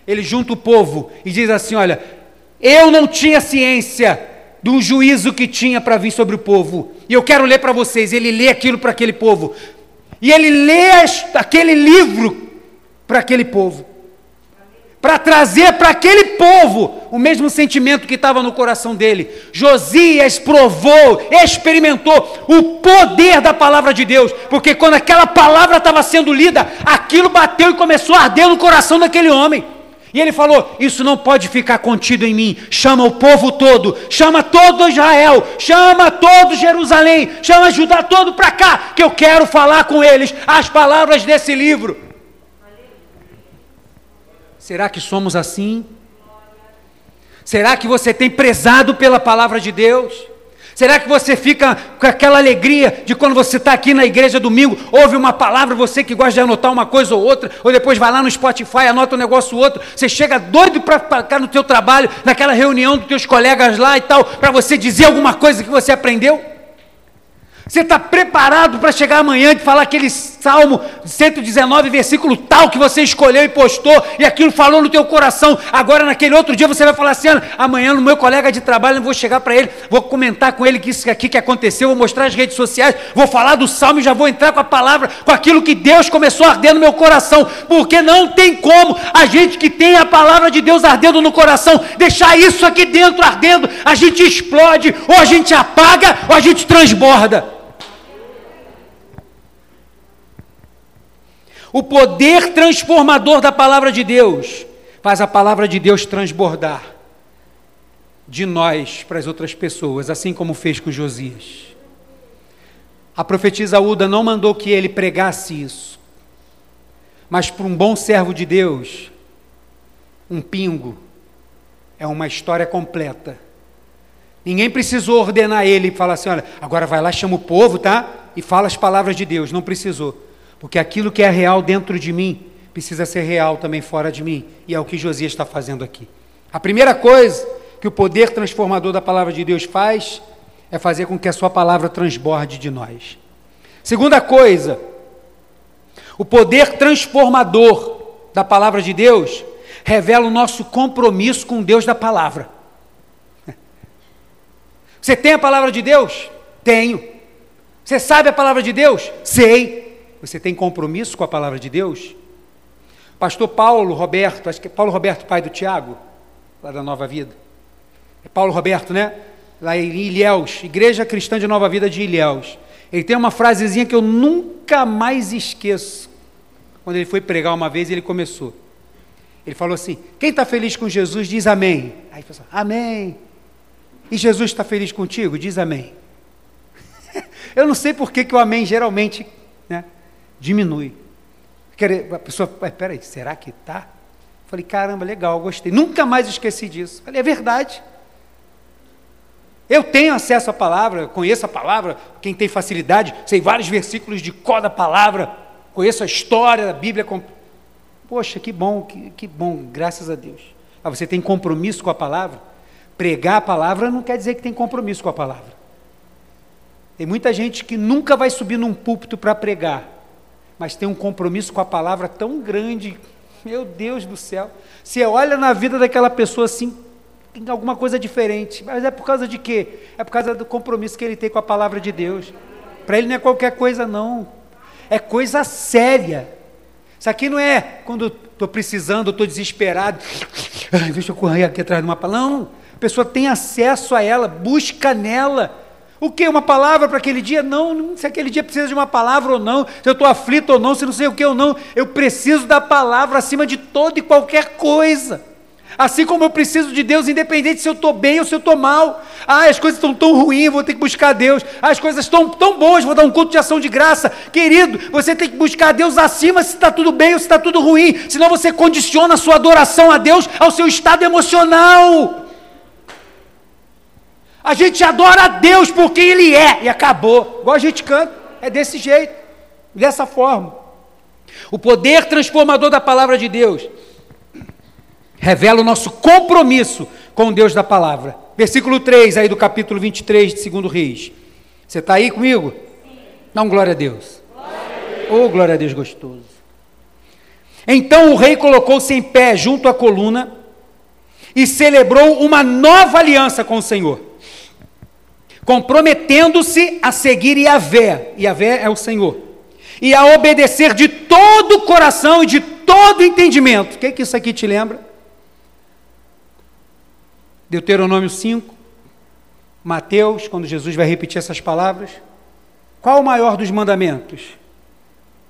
Ele junta o povo e diz assim: olha, eu não tinha ciência do juízo que tinha para vir sobre o povo, e eu quero ler para vocês. Ele lê aquilo para aquele povo, e ele lê aquele livro para aquele povo para trazer para aquele povo o mesmo sentimento que estava no coração dele. Josias provou, experimentou o poder da palavra de Deus, porque quando aquela palavra estava sendo lida, aquilo bateu e começou a arder no coração daquele homem. E ele falou: Isso não pode ficar contido em mim. Chama o povo todo, chama todo Israel, chama todo Jerusalém, chama Judá todo para cá, que eu quero falar com eles as palavras desse livro. Será que somos assim? Será que você tem prezado pela palavra de Deus? Será que você fica com aquela alegria de quando você está aqui na igreja domingo, ouve uma palavra, você que gosta de anotar uma coisa ou outra, ou depois vai lá no Spotify, anota um negócio ou outro, você chega doido para ficar no teu trabalho, naquela reunião dos teus colegas lá e tal, para você dizer alguma coisa que você aprendeu? Você está preparado para chegar amanhã e falar aquele Salmo 119, versículo tal que você escolheu e postou, e aquilo falou no teu coração. Agora, naquele outro dia, você vai falar assim: amanhã, no meu colega de trabalho, eu vou chegar para ele, vou comentar com ele que isso aqui que aconteceu, vou mostrar as redes sociais, vou falar do Salmo e já vou entrar com a palavra, com aquilo que Deus começou a arder no meu coração, porque não tem como a gente que tem a palavra de Deus ardendo no coração, deixar isso aqui dentro ardendo, a gente explode, ou a gente apaga, ou a gente transborda. O poder transformador da palavra de Deus faz a palavra de Deus transbordar de nós para as outras pessoas, assim como fez com Josias. A profetisa Uda não mandou que ele pregasse isso, mas para um bom servo de Deus, um pingo é uma história completa. Ninguém precisou ordenar ele e falar assim: olha, agora vai lá, chama o povo, tá? E fala as palavras de Deus. Não precisou. Porque aquilo que é real dentro de mim precisa ser real também fora de mim. E é o que Josias está fazendo aqui. A primeira coisa que o poder transformador da palavra de Deus faz é fazer com que a sua palavra transborde de nós. Segunda coisa, o poder transformador da palavra de Deus revela o nosso compromisso com Deus da palavra. Você tem a palavra de Deus? Tenho. Você sabe a palavra de Deus? Sei. Você tem compromisso com a palavra de Deus? Pastor Paulo Roberto, acho que é Paulo Roberto, pai do Tiago, lá da Nova Vida. É Paulo Roberto, né? Lá em Ilhéus, Igreja Cristã de Nova Vida de Ilhéus. Ele tem uma frasezinha que eu nunca mais esqueço. Quando ele foi pregar uma vez, ele começou. Ele falou assim: Quem está feliz com Jesus, diz amém. Aí ele falou assim, Amém. E Jesus está feliz contigo? Diz amém. [laughs] eu não sei por que, que o amém geralmente diminui. A pessoa, peraí, será que está? Falei, caramba, legal, gostei. Nunca mais esqueci disso. Falei, é verdade. Eu tenho acesso à palavra, conheço a palavra, quem tem facilidade, sei vários versículos de cor da palavra, conheço a história da Bíblia. Poxa, que bom, que, que bom, graças a Deus. Ah, você tem compromisso com a palavra? Pregar a palavra não quer dizer que tem compromisso com a palavra. Tem muita gente que nunca vai subir num púlpito para pregar, mas tem um compromisso com a palavra tão grande. Meu Deus do céu. Você olha na vida daquela pessoa assim, tem alguma coisa diferente. Mas é por causa de quê? É por causa do compromisso que ele tem com a palavra de Deus. Para ele não é qualquer coisa, não. É coisa séria. Isso aqui não é quando estou precisando, estou desesperado. Deixa eu correr aqui atrás de uma palavra. Não. A pessoa tem acesso a ela, busca nela. O que? Uma palavra para aquele dia? Não, se aquele dia precisa de uma palavra ou não, se eu estou aflito ou não, se não sei o que ou não. Eu preciso da palavra acima de toda e qualquer coisa. Assim como eu preciso de Deus, independente se eu estou bem ou se eu estou mal. Ah, as coisas estão tão ruins, vou ter que buscar Deus. Ah, as coisas estão tão boas, vou dar um culto de ação de graça. Querido, você tem que buscar Deus acima se está tudo bem ou se está tudo ruim. Senão você condiciona a sua adoração a Deus ao seu estado emocional. A gente adora a Deus porque Ele é, e acabou. Igual a gente canta, é desse jeito, dessa forma. O poder transformador da palavra de Deus revela o nosso compromisso com o Deus da palavra. Versículo 3 aí do capítulo 23 de 2 Reis. Você está aí comigo? Sim. Dá um glória a Deus. Ô oh, glória a Deus gostoso. Então o rei colocou-se em pé junto à coluna e celebrou uma nova aliança com o Senhor comprometendo-se a seguir Yahvé, Yahvé é o Senhor, e a obedecer de todo o coração e de todo o entendimento. O que, é que isso aqui te lembra? Deuteronômio 5, Mateus, quando Jesus vai repetir essas palavras. Qual o maior dos mandamentos?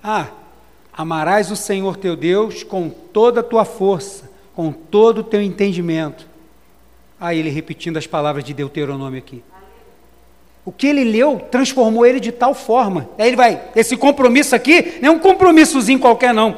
Ah, amarás o Senhor teu Deus com toda a tua força, com todo o teu entendimento. Aí ah, ele repetindo as palavras de Deuteronômio aqui. O que ele leu transformou ele de tal forma. Aí ele vai, esse compromisso aqui não é um compromissozinho qualquer, não.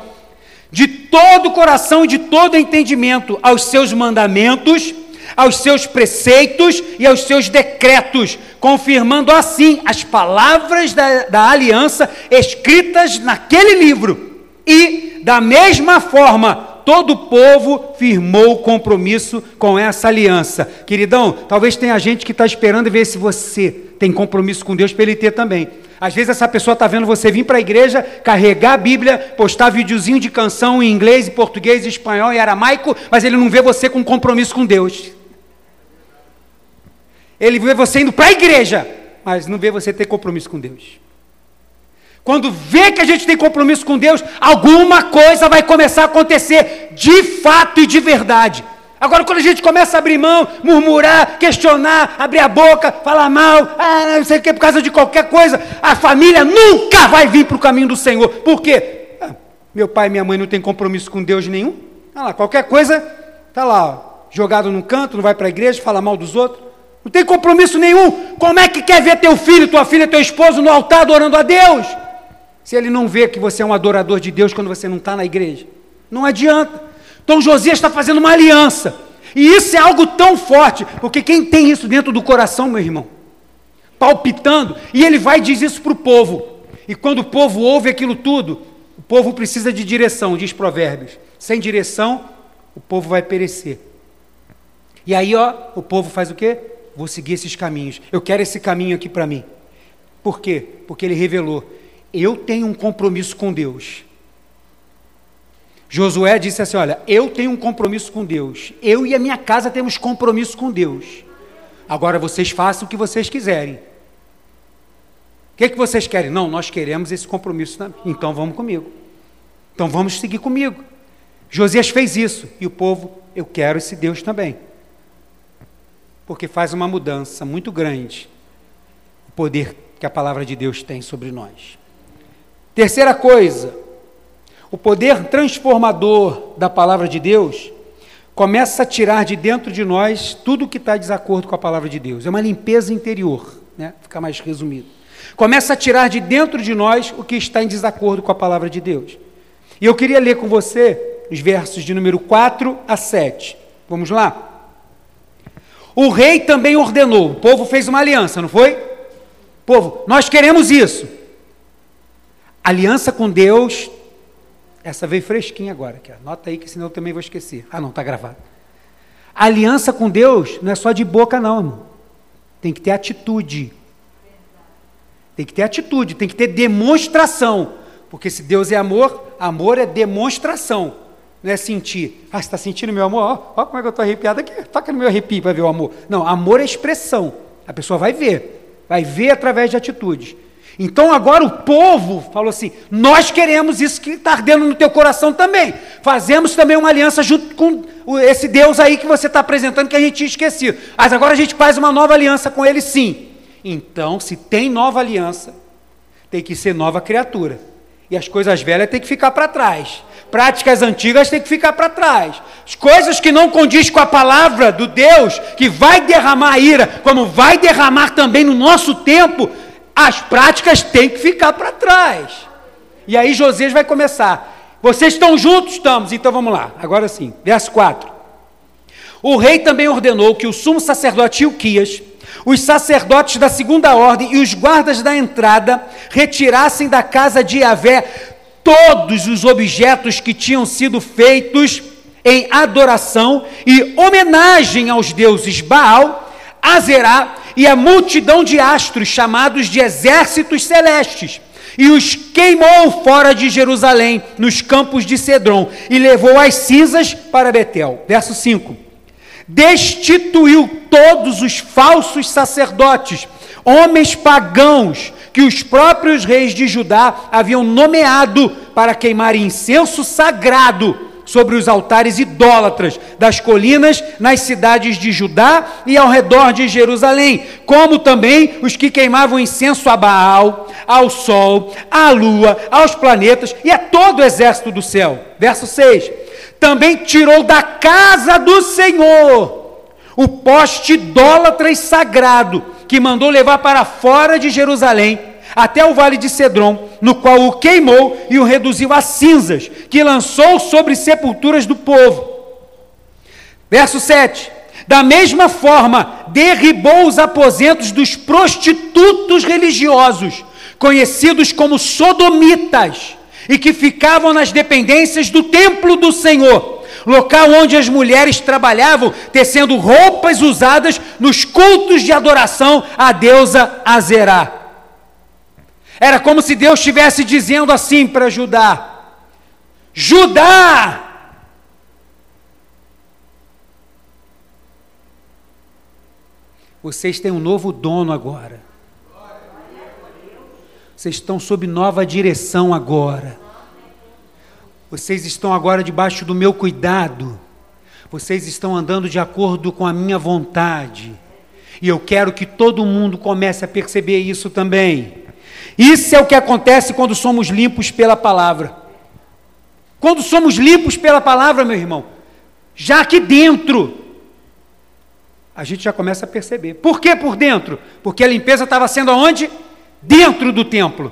De todo o coração e de todo entendimento aos seus mandamentos, aos seus preceitos e aos seus decretos, confirmando assim as palavras da, da aliança escritas naquele livro. E, da mesma forma, todo o povo firmou o compromisso com essa aliança. Queridão, talvez tenha gente que está esperando ver se você tem compromisso com Deus para ele ter também. Às vezes essa pessoa está vendo você vir para a igreja, carregar a Bíblia, postar videozinho de canção em inglês, português, espanhol e aramaico, mas ele não vê você com compromisso com Deus. Ele vê você indo para a igreja, mas não vê você ter compromisso com Deus. Quando vê que a gente tem compromisso com Deus, alguma coisa vai começar a acontecer de fato e de verdade. Agora, quando a gente começa a abrir mão, murmurar, questionar, abrir a boca, falar mal, ah, não sei o que, por causa de qualquer coisa, a família nunca vai vir para o caminho do Senhor. Por quê? Ah, meu pai e minha mãe não têm compromisso com Deus nenhum. Ah lá, qualquer coisa, está lá, jogado num canto, não vai para a igreja, fala mal dos outros. Não tem compromisso nenhum. Como é que quer ver teu filho, tua filha, teu esposo no altar adorando a Deus? Se ele não vê que você é um adorador de Deus quando você não está na igreja. Não adianta. Então Josias está fazendo uma aliança. E isso é algo tão forte, porque quem tem isso dentro do coração, meu irmão, palpitando, e ele vai e diz isso para o povo. E quando o povo ouve aquilo tudo, o povo precisa de direção, diz Provérbios. Sem direção, o povo vai perecer. E aí, ó, o povo faz o quê? Vou seguir esses caminhos. Eu quero esse caminho aqui para mim. Por quê? Porque ele revelou: eu tenho um compromisso com Deus. Josué disse assim: Olha, eu tenho um compromisso com Deus. Eu e a minha casa temos compromisso com Deus. Agora vocês façam o que vocês quiserem. O que, é que vocês querem? Não, nós queremos esse compromisso. Então vamos comigo. Então vamos seguir comigo. Josias fez isso. E o povo, eu quero esse Deus também. Porque faz uma mudança muito grande. O poder que a palavra de Deus tem sobre nós. Terceira coisa, o poder transformador da palavra de Deus começa a tirar de dentro de nós tudo que está em desacordo com a palavra de Deus. É uma limpeza interior, né? fica mais resumido. Começa a tirar de dentro de nós o que está em desacordo com a palavra de Deus. E eu queria ler com você os versos de número 4 a 7. Vamos lá? O rei também ordenou, o povo fez uma aliança, não foi? Povo, nós queremos isso. Aliança com Deus essa veio fresquinha agora, aqui, anota aí que senão eu também vou esquecer. Ah, não, está gravado. Aliança com Deus não é só de boca, não, irmão. Tem que ter atitude. Tem que ter atitude, tem que ter demonstração. Porque se Deus é amor, amor é demonstração. Não é sentir. Ah, você está sentindo meu amor? Olha como é que eu estou arrepiado aqui. Toca no meu arrepio para ver o amor. Não, amor é expressão. A pessoa vai ver. Vai ver através de atitudes. Então agora o povo falou assim: nós queremos isso que está ardendo no teu coração também. Fazemos também uma aliança junto com esse Deus aí que você está apresentando que a gente tinha esquecido. Mas agora a gente faz uma nova aliança com ele sim. Então, se tem nova aliança, tem que ser nova criatura. E as coisas velhas têm que ficar para trás. Práticas antigas têm que ficar para trás. As coisas que não condiz com a palavra do Deus, que vai derramar ira, como vai derramar também no nosso tempo, as práticas têm que ficar para trás. E aí Josias vai começar. Vocês estão juntos? Estamos. Então vamos lá. Agora sim. Verso 4. O rei também ordenou que o sumo sacerdote Ilquias, os sacerdotes da segunda ordem e os guardas da entrada retirassem da casa de Yahvé todos os objetos que tinham sido feitos em adoração e homenagem aos deuses Baal, Azerá e a multidão de astros, chamados de exércitos celestes, e os queimou fora de Jerusalém, nos campos de Cedron, e levou as cinzas para Betel. Verso 5. Destituiu todos os falsos sacerdotes, homens pagãos, que os próprios reis de Judá haviam nomeado para queimar incenso sagrado sobre os altares idólatras das colinas nas cidades de Judá e ao redor de Jerusalém, como também os que queimavam incenso a Baal, ao sol, à lua, aos planetas e a todo o exército do céu. Verso 6. Também tirou da casa do Senhor o poste idólatra e sagrado que mandou levar para fora de Jerusalém até o vale de Cedron, no qual o queimou e o reduziu a cinzas, que lançou sobre sepulturas do povo. Verso 7. Da mesma forma, derribou os aposentos dos prostitutos religiosos, conhecidos como sodomitas, e que ficavam nas dependências do templo do Senhor, local onde as mulheres trabalhavam tecendo roupas usadas nos cultos de adoração à deusa Azerá. Era como se Deus estivesse dizendo assim para Judá: Judá! Vocês têm um novo dono agora. Vocês estão sob nova direção agora. Vocês estão agora debaixo do meu cuidado. Vocês estão andando de acordo com a minha vontade. E eu quero que todo mundo comece a perceber isso também. Isso é o que acontece quando somos limpos pela palavra. Quando somos limpos pela palavra, meu irmão, já aqui dentro, a gente já começa a perceber. Por que por dentro? Porque a limpeza estava sendo aonde? Dentro do templo.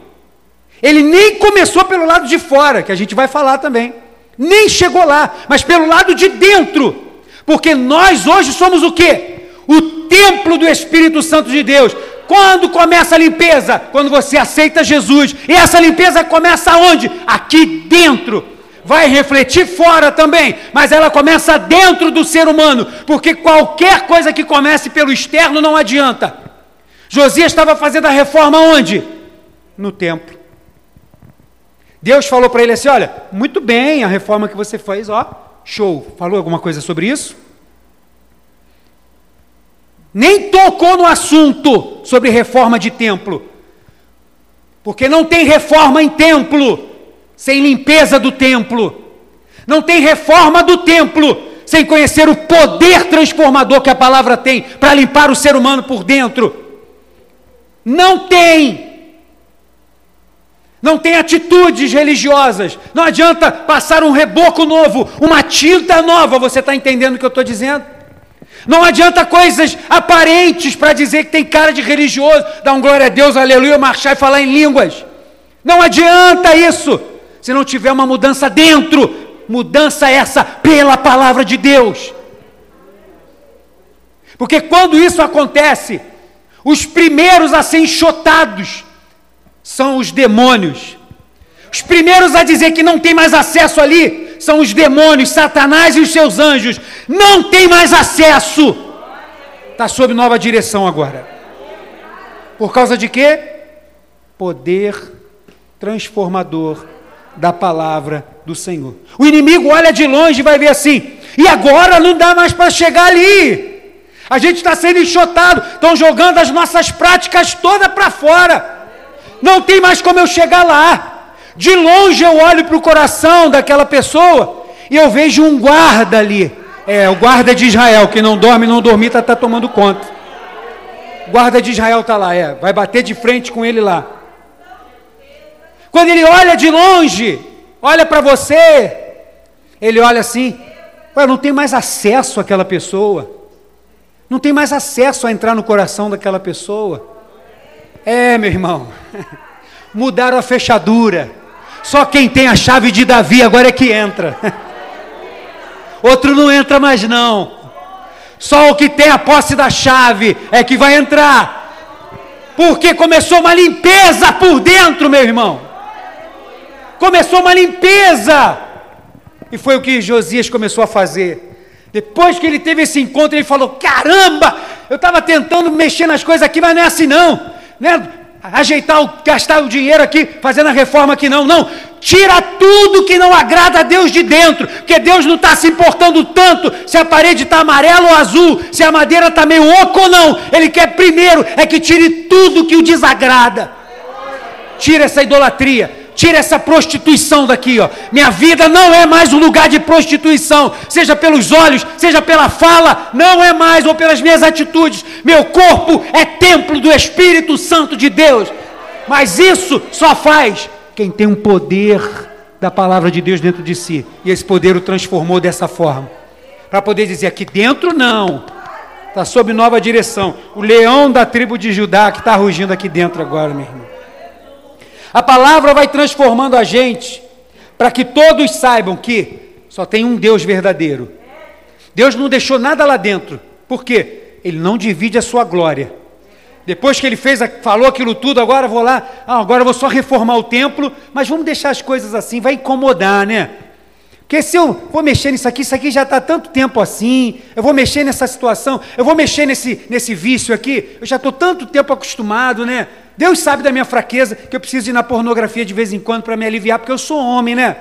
Ele nem começou pelo lado de fora, que a gente vai falar também. Nem chegou lá, mas pelo lado de dentro. Porque nós hoje somos o quê? O templo do Espírito Santo de Deus. Quando começa a limpeza? Quando você aceita Jesus. E essa limpeza começa onde? Aqui dentro vai refletir fora também, mas ela começa dentro do ser humano, porque qualquer coisa que comece pelo externo não adianta. Josias estava fazendo a reforma onde? No templo. Deus falou para ele assim: Olha, muito bem a reforma que você fez, ó, show. Falou alguma coisa sobre isso? Nem tocou no assunto sobre reforma de templo, porque não tem reforma em templo sem limpeza do templo. Não tem reforma do templo sem conhecer o poder transformador que a palavra tem para limpar o ser humano por dentro. Não tem. Não tem atitudes religiosas. Não adianta passar um reboco novo, uma tinta nova. Você está entendendo o que eu estou dizendo? Não adianta coisas aparentes para dizer que tem cara de religioso, dar um glória a Deus, aleluia, marchar e falar em línguas. Não adianta isso se não tiver uma mudança dentro, mudança essa pela palavra de Deus. Porque quando isso acontece, os primeiros a ser enxotados são os demônios. Os primeiros a dizer que não tem mais acesso ali são os demônios, Satanás e os seus anjos. Não tem mais acesso. Está sob nova direção agora. Por causa de quê? Poder transformador da palavra do Senhor. O inimigo olha de longe e vai ver assim, e agora não dá mais para chegar ali. A gente está sendo enxotado, estão jogando as nossas práticas todas para fora. Não tem mais como eu chegar lá. De longe eu olho para o coração daquela pessoa e eu vejo um guarda ali. É, o guarda de Israel, que não dorme, não dormita, está tomando conta. O guarda de Israel está lá, é, vai bater de frente com ele lá. Quando ele olha de longe, olha para você, ele olha assim, Ué, não tem mais acesso àquela pessoa, não tem mais acesso a entrar no coração daquela pessoa. É, meu irmão, [laughs] mudaram a fechadura. Só quem tem a chave de Davi agora é que entra. [laughs] Outro não entra mais não. Só o que tem a posse da chave é que vai entrar. Porque começou uma limpeza por dentro, meu irmão começou uma limpeza. E foi o que Josias começou a fazer. Depois que ele teve esse encontro, ele falou: Caramba, eu estava tentando mexer nas coisas aqui, mas não é assim não. Né? Ajeitar, o, gastar o dinheiro aqui, fazendo a reforma aqui, não, não. Tira tudo que não agrada a Deus de dentro, porque Deus não está se importando tanto se a parede está amarela ou azul, se a madeira está meio oco ou não. Ele quer primeiro é que tire tudo que o desagrada. Tira essa idolatria, Tira essa prostituição daqui, ó. Minha vida não é mais um lugar de prostituição, seja pelos olhos, seja pela fala, não é mais, ou pelas minhas atitudes. Meu corpo é templo do Espírito Santo de Deus. Mas isso só faz quem tem um poder da palavra de Deus dentro de si. E esse poder o transformou dessa forma. Para poder dizer aqui dentro não. Está sob nova direção. O leão da tribo de Judá que está rugindo aqui dentro agora, meu irmão. A palavra vai transformando a gente para que todos saibam que só tem um Deus verdadeiro. Deus não deixou nada lá dentro. Por quê? Ele não divide a sua glória. Depois que ele fez, falou aquilo tudo, agora vou lá, ah, agora vou só reformar o templo, mas vamos deixar as coisas assim, vai incomodar, né? Porque se eu vou mexer nisso aqui, isso aqui já está tanto tempo assim, eu vou mexer nessa situação, eu vou mexer nesse, nesse vício aqui, eu já estou tanto tempo acostumado, né? Deus sabe da minha fraqueza, que eu preciso ir na pornografia de vez em quando para me aliviar, porque eu sou homem, né?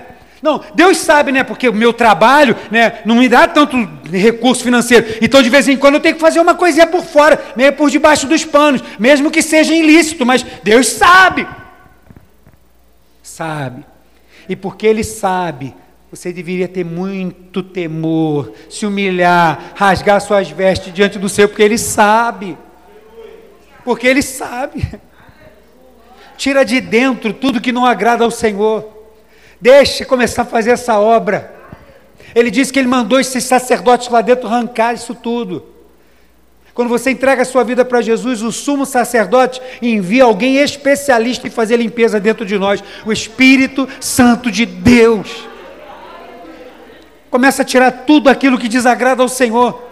Não, Deus sabe, né? Porque o meu trabalho né, não me dá tanto recurso financeiro. Então, de vez em quando, eu tenho que fazer uma coisinha por fora, meio por debaixo dos panos, mesmo que seja ilícito, mas Deus sabe. Sabe. E porque Ele sabe, você deveria ter muito temor, se humilhar, rasgar suas vestes diante do Senhor, porque Ele sabe. Porque Ele sabe. Tira de dentro tudo que não agrada ao Senhor. Deixa começar a fazer essa obra. Ele disse que ele mandou esses sacerdotes lá dentro arrancar isso tudo. Quando você entrega a sua vida para Jesus, o sumo sacerdote envia alguém especialista em fazer limpeza dentro de nós, o Espírito Santo de Deus. Começa a tirar tudo aquilo que desagrada ao Senhor.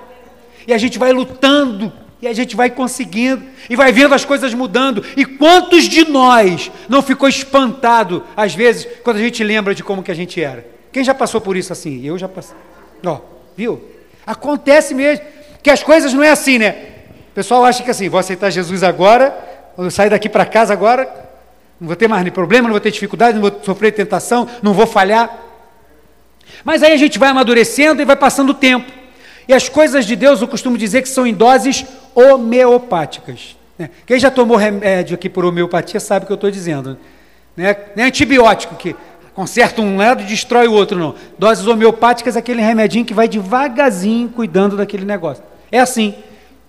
E a gente vai lutando e a gente vai conseguindo e vai vendo as coisas mudando. E quantos de nós não ficou espantado às vezes quando a gente lembra de como que a gente era? Quem já passou por isso assim? Eu já passei. Ó, viu? Acontece mesmo que as coisas não é assim, né? O pessoal acha que assim, vou aceitar Jesus agora, eu sair daqui para casa agora, não vou ter mais nem problema, não vou ter dificuldade, não vou sofrer tentação, não vou falhar. Mas aí a gente vai amadurecendo e vai passando o tempo. E as coisas de Deus, eu costumo dizer que são em doses homeopáticas. Né? Quem já tomou remédio aqui por homeopatia sabe o que eu estou dizendo. Né? Nem antibiótico, que conserta um lado e destrói o outro, não. Doses homeopáticas é aquele remedinho que vai devagarzinho cuidando daquele negócio. É assim.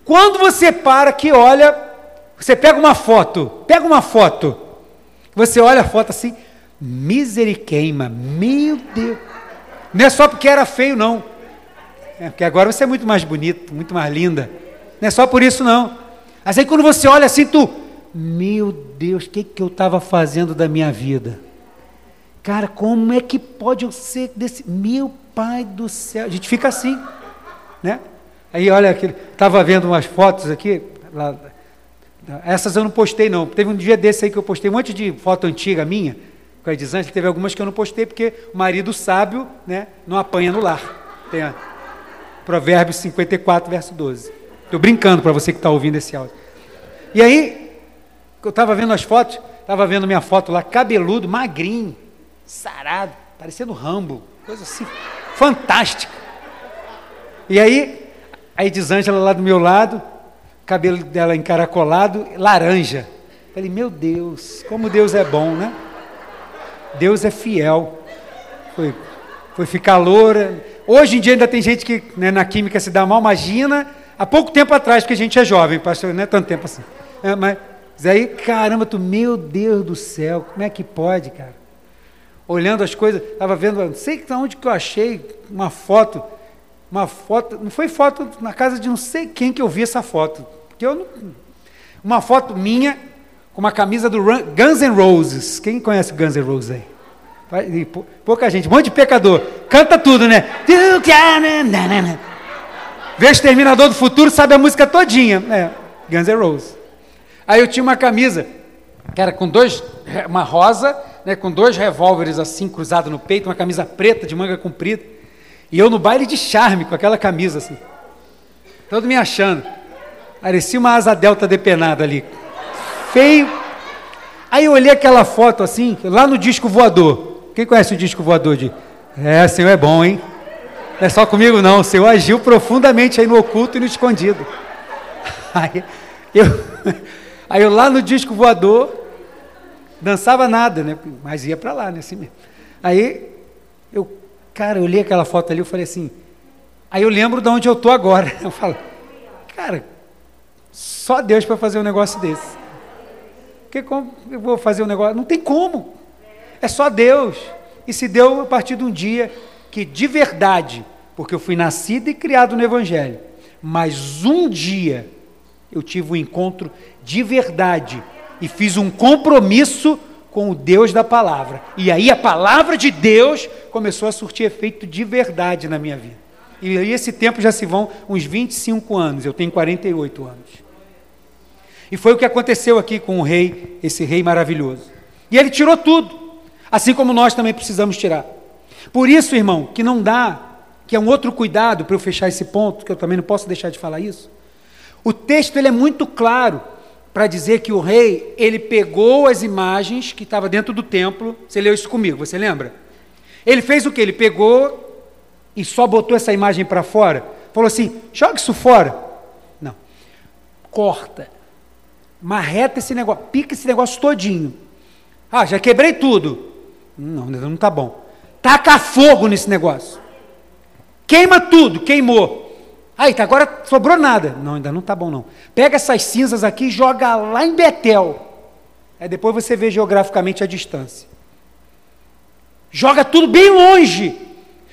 Quando você para que olha, você pega uma foto, pega uma foto, você olha a foto assim, miseriqueima, meu Deus. Não é só porque era feio, não. É, porque agora você é muito mais bonito, muito mais linda. Não é só por isso, não. Mas aí quando você olha assim, tu, meu Deus, o que, que eu estava fazendo da minha vida? Cara, como é que pode eu ser desse. Meu pai do céu. A gente fica assim, né? Aí olha, estava vendo umas fotos aqui. Lá, essas eu não postei, não. Teve um dia desse aí que eu postei um monte de foto antiga minha, com a Edisante. Teve algumas que eu não postei, porque o marido sábio né, não apanha no lar. Tem a, Provérbios 54, verso 12. Estou brincando para você que está ouvindo esse áudio. E aí, eu estava vendo as fotos, estava vendo minha foto lá, cabeludo, magrinho, sarado, parecendo Rambo, coisa assim, fantástica. E aí, a Edisângela lá do meu lado, cabelo dela encaracolado, laranja. Falei, meu Deus, como Deus é bom, né? Deus é fiel. Foi, foi ficar loura, Hoje em dia ainda tem gente que né, na química se dá mal, imagina há pouco tempo atrás, porque a gente é jovem, pastor, não é tanto tempo assim. É, mas, mas aí, caramba, tu, meu Deus do céu, como é que pode, cara? Olhando as coisas, estava vendo, não sei onde que eu achei uma foto, uma foto, não foi foto na casa de não sei quem que eu vi essa foto, porque eu não, uma foto minha com uma camisa do Guns N' Roses. Quem conhece Guns N' Roses aí? Pouca gente, um monte de pecador. Canta tudo, né? Vê Exterminador do Futuro, sabe a música todinha. É, Guns N' Roses. Aí eu tinha uma camisa, que era com dois, uma rosa, né, com dois revólveres assim cruzados no peito, uma camisa preta de manga comprida. E eu no baile de charme com aquela camisa assim. Todo me achando. Parecia uma asa delta depenada ali. Feio. Aí eu olhei aquela foto assim, lá no disco voador. Quem conhece o disco voador de? É, Senhor é bom, hein? Não é só comigo não, o Senhor agiu profundamente aí no oculto e no escondido. [laughs] Aí eu, [laughs] aí eu lá no disco voador, dançava nada, né? Mas ia para lá, né? Assim mesmo. Aí eu, cara, eu olhei aquela foto ali, eu falei assim, aí eu lembro de onde eu tô agora. [laughs] Eu falo, cara, só Deus para fazer um negócio desse. Porque como eu vou fazer um negócio? Não tem como. É só Deus. E se deu a partir de um dia que de verdade, porque eu fui nascido e criado no Evangelho, mas um dia eu tive um encontro de verdade e fiz um compromisso com o Deus da palavra. E aí a palavra de Deus começou a surtir efeito de verdade na minha vida. E aí esse tempo já se vão uns 25 anos, eu tenho 48 anos. E foi o que aconteceu aqui com o rei, esse rei maravilhoso. E ele tirou tudo. Assim como nós também precisamos tirar. Por isso, irmão, que não dá, que é um outro cuidado para eu fechar esse ponto, que eu também não posso deixar de falar isso. O texto ele é muito claro para dizer que o rei, ele pegou as imagens que estavam dentro do templo. Você leu isso comigo, você lembra? Ele fez o que? Ele pegou e só botou essa imagem para fora. Falou assim: joga isso fora. Não. Corta. Marreta esse negócio, pica esse negócio todinho. Ah, já quebrei tudo. Não, não está bom. Taca fogo nesse negócio. Queima tudo, queimou. Aí, tá, agora sobrou nada. Não, ainda não está bom não. Pega essas cinzas aqui e joga lá em Betel. Aí depois você vê geograficamente a distância. Joga tudo bem longe.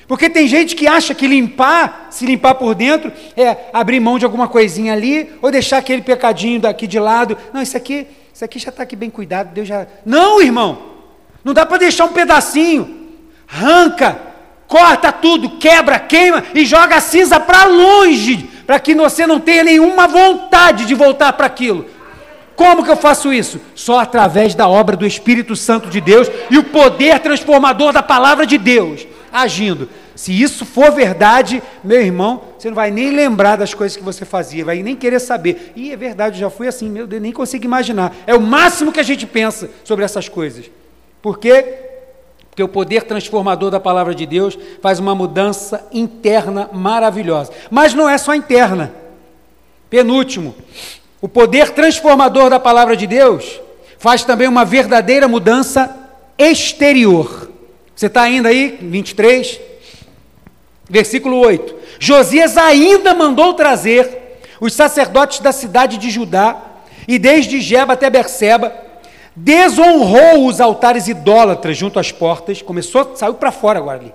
Porque tem gente que acha que limpar, se limpar por dentro, é abrir mão de alguma coisinha ali, ou deixar aquele pecadinho daqui de lado. Não, isso aqui, isso aqui já está aqui bem cuidado, Deus já. Não, irmão! Não dá para deixar um pedacinho. Arranca, corta tudo, quebra, queima e joga a cinza para longe, para que você não tenha nenhuma vontade de voltar para aquilo. Como que eu faço isso? Só através da obra do Espírito Santo de Deus e o poder transformador da palavra de Deus agindo. Se isso for verdade, meu irmão, você não vai nem lembrar das coisas que você fazia, vai nem querer saber. E é verdade, já fui assim, meu Deus, nem consigo imaginar. É o máximo que a gente pensa sobre essas coisas. Por quê? Porque o poder transformador da palavra de Deus faz uma mudança interna maravilhosa. Mas não é só interna. Penúltimo, o poder transformador da palavra de Deus faz também uma verdadeira mudança exterior. Você está ainda aí? 23, versículo 8. Josias ainda mandou trazer os sacerdotes da cidade de Judá, e desde Jeba até Berseba, desonrou os altares idólatras junto às portas, começou, saiu para fora agora ali.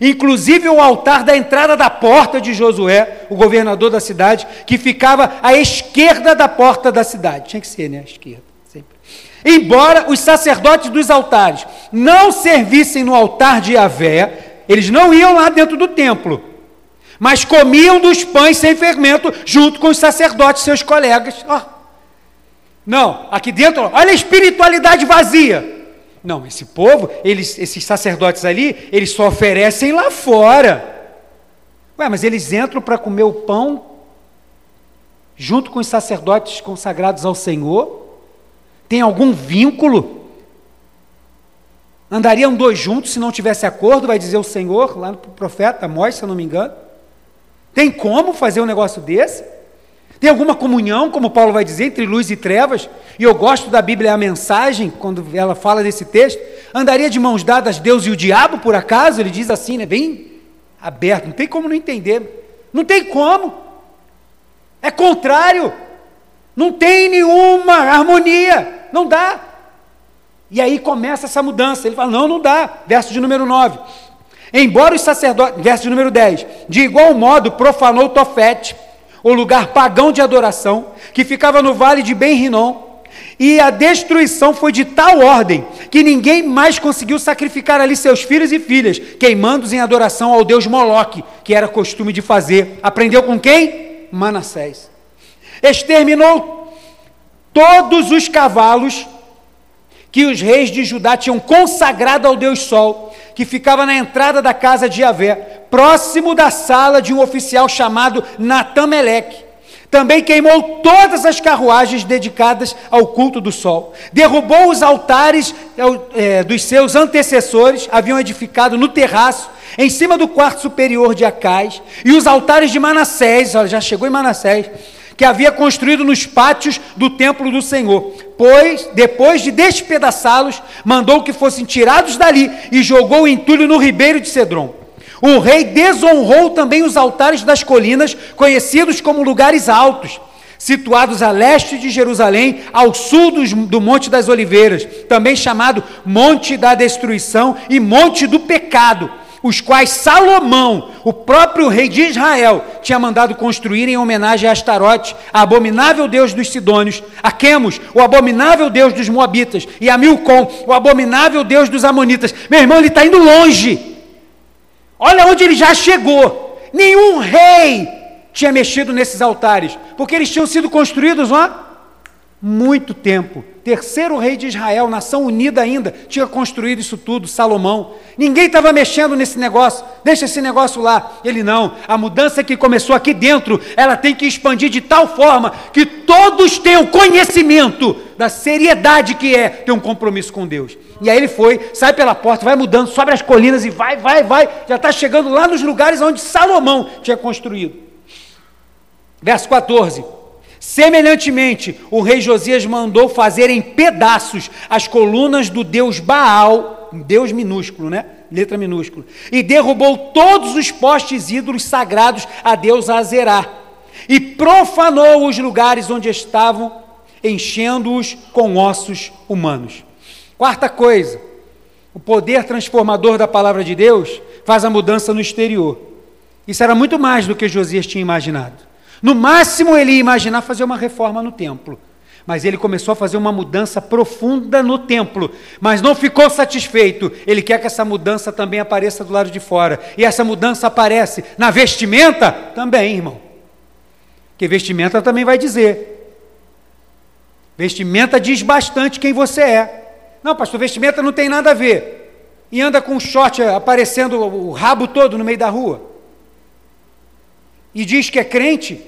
Inclusive o altar da entrada da porta de Josué, o governador da cidade, que ficava à esquerda da porta da cidade. Tinha que ser, né? À esquerda, sempre. Embora os sacerdotes dos altares não servissem no altar de Yahvé, eles não iam lá dentro do templo, mas comiam dos pães sem fermento junto com os sacerdotes, seus colegas. Oh, não, aqui dentro, olha a espiritualidade vazia. Não, esse povo, eles, esses sacerdotes ali, eles só oferecem lá fora. Ué, mas eles entram para comer o pão junto com os sacerdotes consagrados ao Senhor? Tem algum vínculo? Andariam dois juntos se não tivesse acordo, vai dizer o Senhor, lá no profeta Amós, se eu não me engano. Tem como fazer um negócio desse? Tem alguma comunhão, como Paulo vai dizer, entre luz e trevas? E eu gosto da Bíblia, a mensagem, quando ela fala desse texto. Andaria de mãos dadas Deus e o diabo, por acaso? Ele diz assim, né? Bem aberto, não tem como não entender. Não tem como. É contrário. Não tem nenhuma harmonia. Não dá. E aí começa essa mudança. Ele fala: não, não dá. Verso de número 9. Embora os sacerdotes, verso de número 10, de igual modo profanou Tofete o lugar pagão de adoração, que ficava no vale de Ben-Rinom, e a destruição foi de tal ordem que ninguém mais conseguiu sacrificar ali seus filhos e filhas, queimando-os em adoração ao deus Moloque, que era costume de fazer. Aprendeu com quem? Manassés. Exterminou todos os cavalos que os reis de Judá tinham consagrado ao deus Sol, que ficava na entrada da casa de Javé, próximo da sala de um oficial chamado Natameleque. Também queimou todas as carruagens dedicadas ao culto do sol. Derrubou os altares é, dos seus antecessores, haviam edificado no terraço, em cima do quarto superior de Acais, e os altares de Manassés, olha, já chegou em Manassés, que havia construído nos pátios do templo do Senhor. Pois, depois de despedaçá-los, mandou que fossem tirados dali e jogou o entulho no ribeiro de Cedron. O rei desonrou também os altares das colinas, conhecidos como lugares altos, situados a leste de Jerusalém, ao sul dos, do Monte das Oliveiras, também chamado Monte da Destruição e Monte do Pecado, os quais Salomão, o próprio rei de Israel, tinha mandado construir em homenagem a Astarote, a abominável deus dos Sidônios, a Quemos, o abominável deus dos Moabitas, e a Milcom, o abominável deus dos Amonitas. Meu irmão, ele está indo longe. Olha onde ele já chegou. Nenhum rei tinha mexido nesses altares, porque eles tinham sido construídos ó, Muito tempo. Terceiro rei de Israel, nação unida ainda, tinha construído isso tudo, Salomão. Ninguém estava mexendo nesse negócio, deixa esse negócio lá. Ele não. A mudança que começou aqui dentro, ela tem que expandir de tal forma que todos tenham conhecimento da seriedade que é ter um compromisso com Deus. E aí ele foi, sai pela porta, vai mudando, sobe as colinas e vai, vai, vai. Já está chegando lá nos lugares onde Salomão tinha construído. Verso 14. Semelhantemente, o rei Josias mandou fazer em pedaços as colunas do deus Baal, deus minúsculo, né? Letra minúscula. E derrubou todos os postes ídolos sagrados a deus Azerá. E profanou os lugares onde estavam, enchendo-os com ossos humanos. Quarta coisa, o poder transformador da palavra de Deus faz a mudança no exterior. Isso era muito mais do que Josias tinha imaginado. No máximo ele ia imaginar fazer uma reforma no templo. Mas ele começou a fazer uma mudança profunda no templo, mas não ficou satisfeito. Ele quer que essa mudança também apareça do lado de fora. E essa mudança aparece na vestimenta também, irmão. Que vestimenta também vai dizer. Vestimenta diz bastante quem você é. Não, pastor, vestimenta não tem nada a ver. E anda com um short aparecendo o rabo todo no meio da rua e diz que é crente,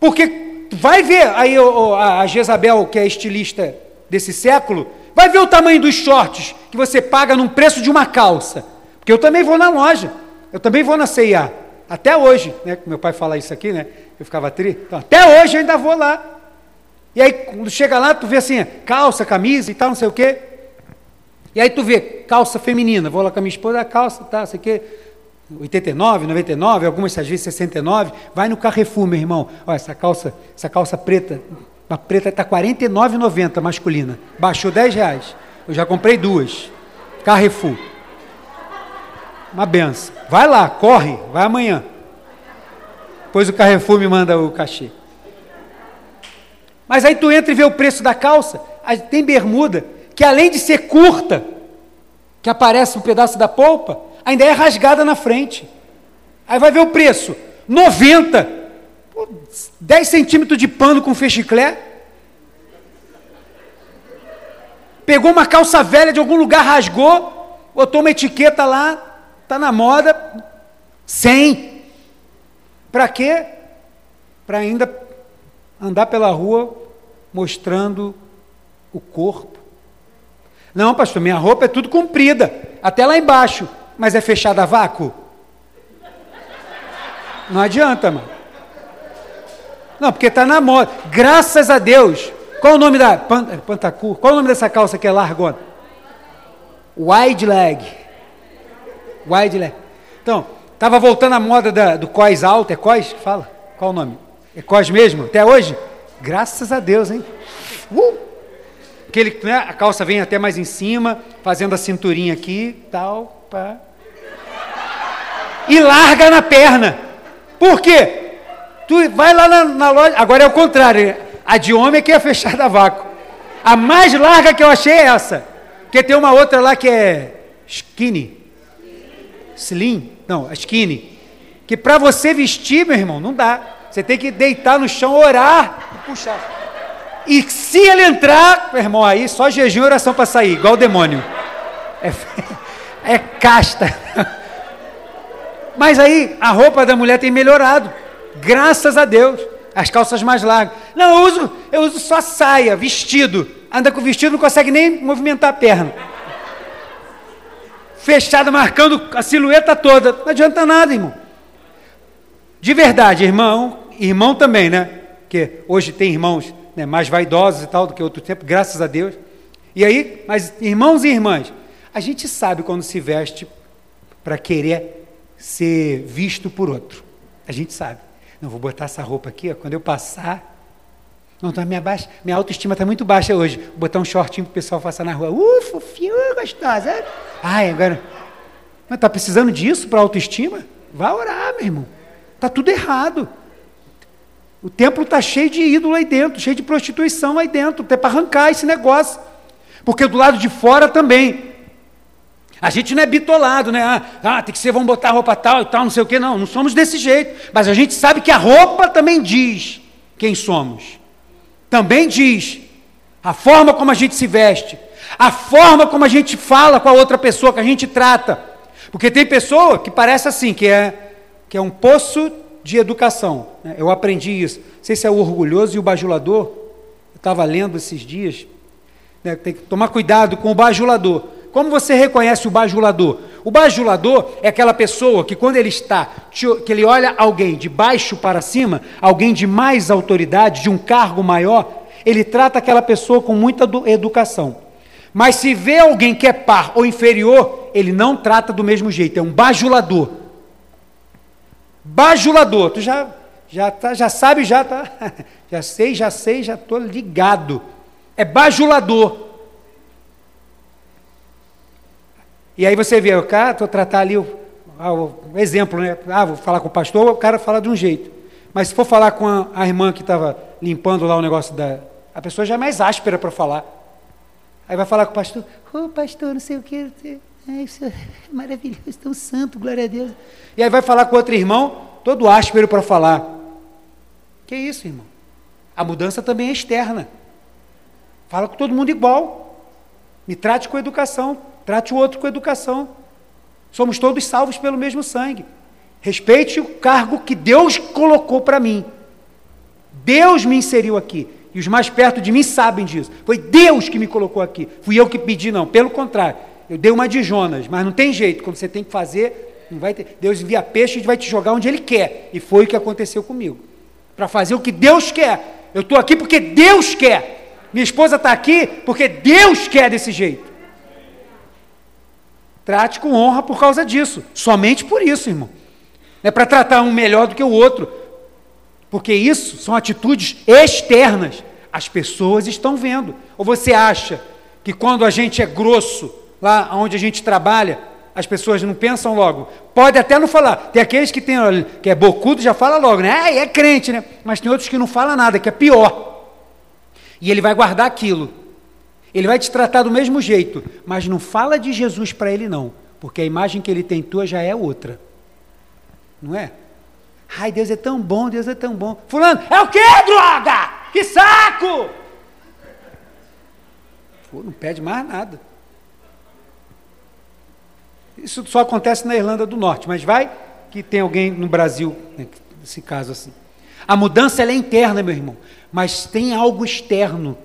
porque vai ver aí a Jezabel, que é estilista desse século, vai ver o tamanho dos shorts que você paga num preço de uma calça. Porque eu também vou na loja, eu também vou na CIA. Até hoje, né? Meu pai fala isso aqui, né? Eu ficava triste. Então, até hoje eu ainda vou lá. E aí, quando chega lá, tu vê assim, calça, camisa e tal, não sei o quê. E aí tu vê calça feminina, vou lá com a minha esposa, calça, tá, sei o quê. 89, 99, algumas às vezes 69, vai no Carrefour, meu irmão. Olha, essa calça, essa calça preta, a preta está R$ 49,90 masculina. Baixou 10 reais. Eu já comprei duas. Carrefour. Uma benção. Vai lá, corre, vai amanhã. Depois o Carrefour me manda o cachê. Mas aí tu entra e vê o preço da calça. Tem bermuda que além de ser curta, que aparece um pedaço da polpa, ainda é rasgada na frente. Aí vai ver o preço: 90. Pô, 10 centímetros de pano com fechiclé. Pegou uma calça velha de algum lugar, rasgou, botou uma etiqueta lá, está na moda, 100. Para quê? Para ainda andar pela rua mostrando o corpo. Não, pastor, minha roupa é tudo comprida, até lá embaixo mas é fechada a vácuo? Não adianta, mano. Não, porque está na moda. Graças a Deus. Qual o nome da. Pantacur? Qual o nome dessa calça que é largona? Wide leg. Wide leg. Então, estava voltando a moda da, do cós alto. É cós fala? Qual o nome? É cós mesmo? Até hoje? Graças a Deus, hein? Uh! Aquele, né, a calça vem até mais em cima, fazendo a cinturinha aqui, tal. E larga na perna. Por quê? Tu vai lá na, na loja. Agora é o contrário. A de homem é que é fechada a vácuo. A mais larga que eu achei é essa. Porque tem uma outra lá que é skinny. Slim? Não, a skinny. Que para você vestir, meu irmão, não dá. Você tem que deitar no chão, orar e puxar. E se ele entrar, meu irmão, aí só jejum e oração para sair, igual o demônio. É, [laughs] é casta. [laughs] Mas aí a roupa da mulher tem melhorado, graças a Deus. As calças mais largas. Não, eu uso, eu uso só saia, vestido. Anda com vestido, não consegue nem movimentar a perna. Fechado, marcando a silhueta toda. Não adianta nada, irmão. De verdade, irmão, irmão também, né? Porque hoje tem irmãos né, mais vaidosos e tal do que outro tempo, graças a Deus. E aí, mas irmãos e irmãs, a gente sabe quando se veste para querer ser visto por outro. A gente sabe. Não, vou botar essa roupa aqui, ó, quando eu passar. Não, tá, minha, baixa, minha autoestima está muito baixa hoje. Vou botar um shortinho para o pessoal passar na rua. Uh, fofinho, uh, gostosa. Ai, agora. Mas está precisando disso para autoestima? Vá orar, meu irmão. Está tudo errado. O templo está cheio de ídolo aí dentro, cheio de prostituição aí dentro, até para arrancar esse negócio. Porque do lado de fora também a gente não é bitolado, né? Ah, ah, tem que ser, vamos botar roupa tal e tal, não sei o quê. Não, não somos desse jeito. Mas a gente sabe que a roupa também diz quem somos. também diz a forma como a gente se veste, a forma como a gente fala com a outra pessoa, que a gente trata. Porque tem pessoa que parece assim, que é, que é um poço de educação. Né? Eu aprendi isso. Não sei se é o orgulhoso e o bajulador. Eu estava lendo esses dias. Né? Tem que tomar cuidado com o bajulador. Como você reconhece o bajulador? O bajulador é aquela pessoa que quando ele está, que ele olha alguém de baixo para cima, alguém de mais autoridade, de um cargo maior, ele trata aquela pessoa com muita educação. Mas se vê alguém que é par ou inferior, ele não trata do mesmo jeito, é um bajulador. Bajulador, tu já já tá, já sabe, já tá, [laughs] já sei, já sei, já estou ligado. É bajulador. E aí você vê, o cara, estou tratar ali o, ah, o, exemplo, né? Ah, vou falar com o pastor, o cara fala de um jeito. Mas se for falar com a, a irmã que estava limpando lá o negócio da. A pessoa já é mais áspera para falar. Aí vai falar com o pastor, ô oh, pastor, não sei o que, é, isso é maravilhoso, tão santo, glória a Deus. E aí vai falar com outro irmão, todo áspero para falar. Que isso, irmão? A mudança também é externa. Fala com todo mundo igual. Me trate com educação. Trate o outro com educação. Somos todos salvos pelo mesmo sangue. Respeite o cargo que Deus colocou para mim. Deus me inseriu aqui. E os mais perto de mim sabem disso. Foi Deus que me colocou aqui. Fui eu que pedi, não. Pelo contrário. Eu dei uma de Jonas, mas não tem jeito. Quando você tem que fazer, não vai ter. Deus envia peixe e vai te jogar onde Ele quer. E foi o que aconteceu comigo. Para fazer o que Deus quer. Eu estou aqui porque Deus quer. Minha esposa está aqui porque Deus quer desse jeito. Trate com honra por causa disso. Somente por isso, irmão. Não é para tratar um melhor do que o outro. Porque isso são atitudes externas. As pessoas estão vendo. Ou você acha que quando a gente é grosso, lá onde a gente trabalha, as pessoas não pensam logo? Pode até não falar. Tem aqueles que tem, que é bocudo já fala logo, né? Ah, é crente, né? Mas tem outros que não falam nada, que é pior. E ele vai guardar aquilo. Ele vai te tratar do mesmo jeito, mas não fala de Jesus para ele não, porque a imagem que ele tem tua já é outra. Não é? Ai, Deus é tão bom, Deus é tão bom. Fulano, é o que, droga? Que saco! Pô, não pede mais nada. Isso só acontece na Irlanda do Norte, mas vai que tem alguém no Brasil, né, nesse caso assim. A mudança é interna, meu irmão, mas tem algo externo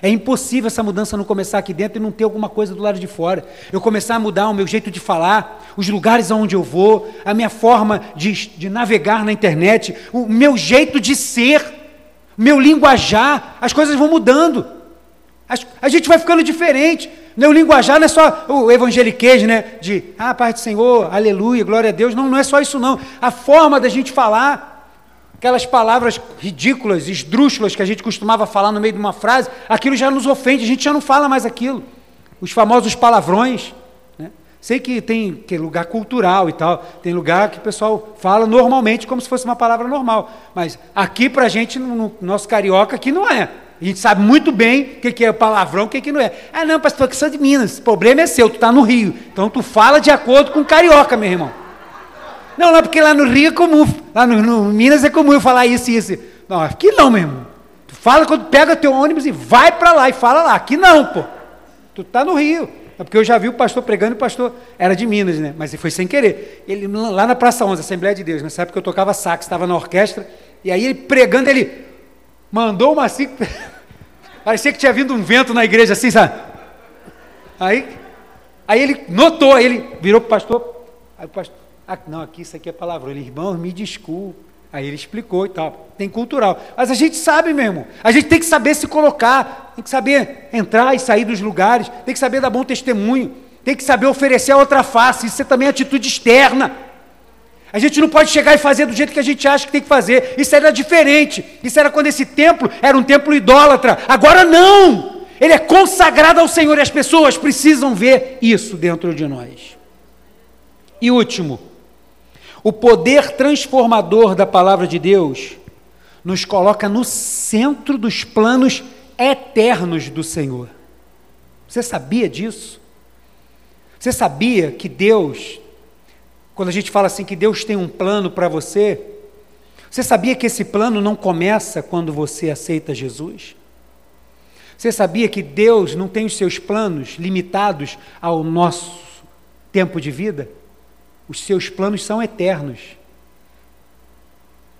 é impossível essa mudança não começar aqui dentro e não ter alguma coisa do lado de fora. Eu começar a mudar o meu jeito de falar, os lugares aonde eu vou, a minha forma de, de navegar na internet, o meu jeito de ser, meu linguajar, as coisas vão mudando. As, a gente vai ficando diferente. Meu linguajar não é só o evangeliquez, né? De, ah, Pai do Senhor, aleluia, glória a Deus. Não, não é só isso não. A forma da gente falar, Aquelas palavras ridículas, esdrúxulas que a gente costumava falar no meio de uma frase, aquilo já nos ofende, a gente já não fala mais aquilo. Os famosos palavrões. Né? Sei que tem que lugar cultural e tal, tem lugar que o pessoal fala normalmente como se fosse uma palavra normal. Mas aqui para a gente, no nosso carioca, aqui não é. A gente sabe muito bem o que, que é palavrão, o que, que não é. Ah, não, pastor, que sou de Minas. O problema é seu, tu está no Rio. Então tu fala de acordo com o carioca, meu irmão. Não, não, porque lá no Rio é comum, lá no, no Minas é comum eu falar isso e isso. Não, aqui não, meu irmão. Tu fala quando pega teu ônibus e vai para lá e fala lá. Aqui não, pô. Tu tá no Rio. É porque eu já vi o pastor pregando e o pastor era de Minas, né? Mas foi sem querer. Ele lá na Praça 11, Assembleia de Deus, nessa época eu tocava sax, estava na orquestra, e aí ele pregando, ele mandou uma assim, [laughs] parecia que tinha vindo um vento na igreja assim, sabe? Aí, aí ele notou, aí ele virou para o pastor, aí o pastor, ah, não, aqui isso aqui é palavrão. Ele, irmão, me desculpe. Aí ele explicou e tal. Tem cultural. Mas a gente sabe mesmo. A gente tem que saber se colocar, tem que saber entrar e sair dos lugares, tem que saber dar bom testemunho, tem que saber oferecer a outra face. Isso é também atitude externa. A gente não pode chegar e fazer do jeito que a gente acha que tem que fazer. Isso era diferente. Isso era quando esse templo era um templo idólatra. Agora não! Ele é consagrado ao Senhor e as pessoas precisam ver isso dentro de nós. E último, o poder transformador da palavra de Deus nos coloca no centro dos planos eternos do Senhor. Você sabia disso? Você sabia que Deus, quando a gente fala assim que Deus tem um plano para você, você sabia que esse plano não começa quando você aceita Jesus? Você sabia que Deus não tem os seus planos limitados ao nosso tempo de vida? Os seus planos são eternos.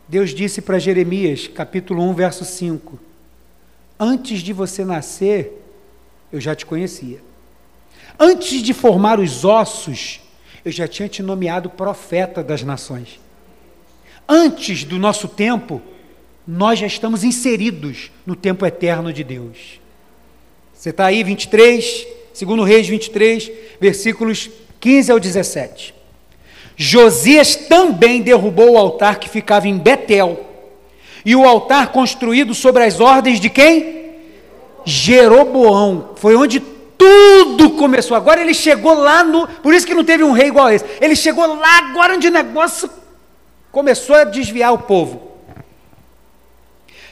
Deus disse para Jeremias, capítulo 1, verso 5: Antes de você nascer, eu já te conhecia. Antes de formar os ossos, eu já tinha te nomeado profeta das nações. Antes do nosso tempo, nós já estamos inseridos no tempo eterno de Deus. Você está aí, 23, segundo Reis 23, versículos 15 ao 17. Josias também derrubou o altar que ficava em Betel, e o altar construído sobre as ordens de quem? Jeroboão. Foi onde tudo começou. Agora ele chegou lá no. Por isso que não teve um rei igual a esse. Ele chegou lá agora onde o negócio começou a desviar o povo.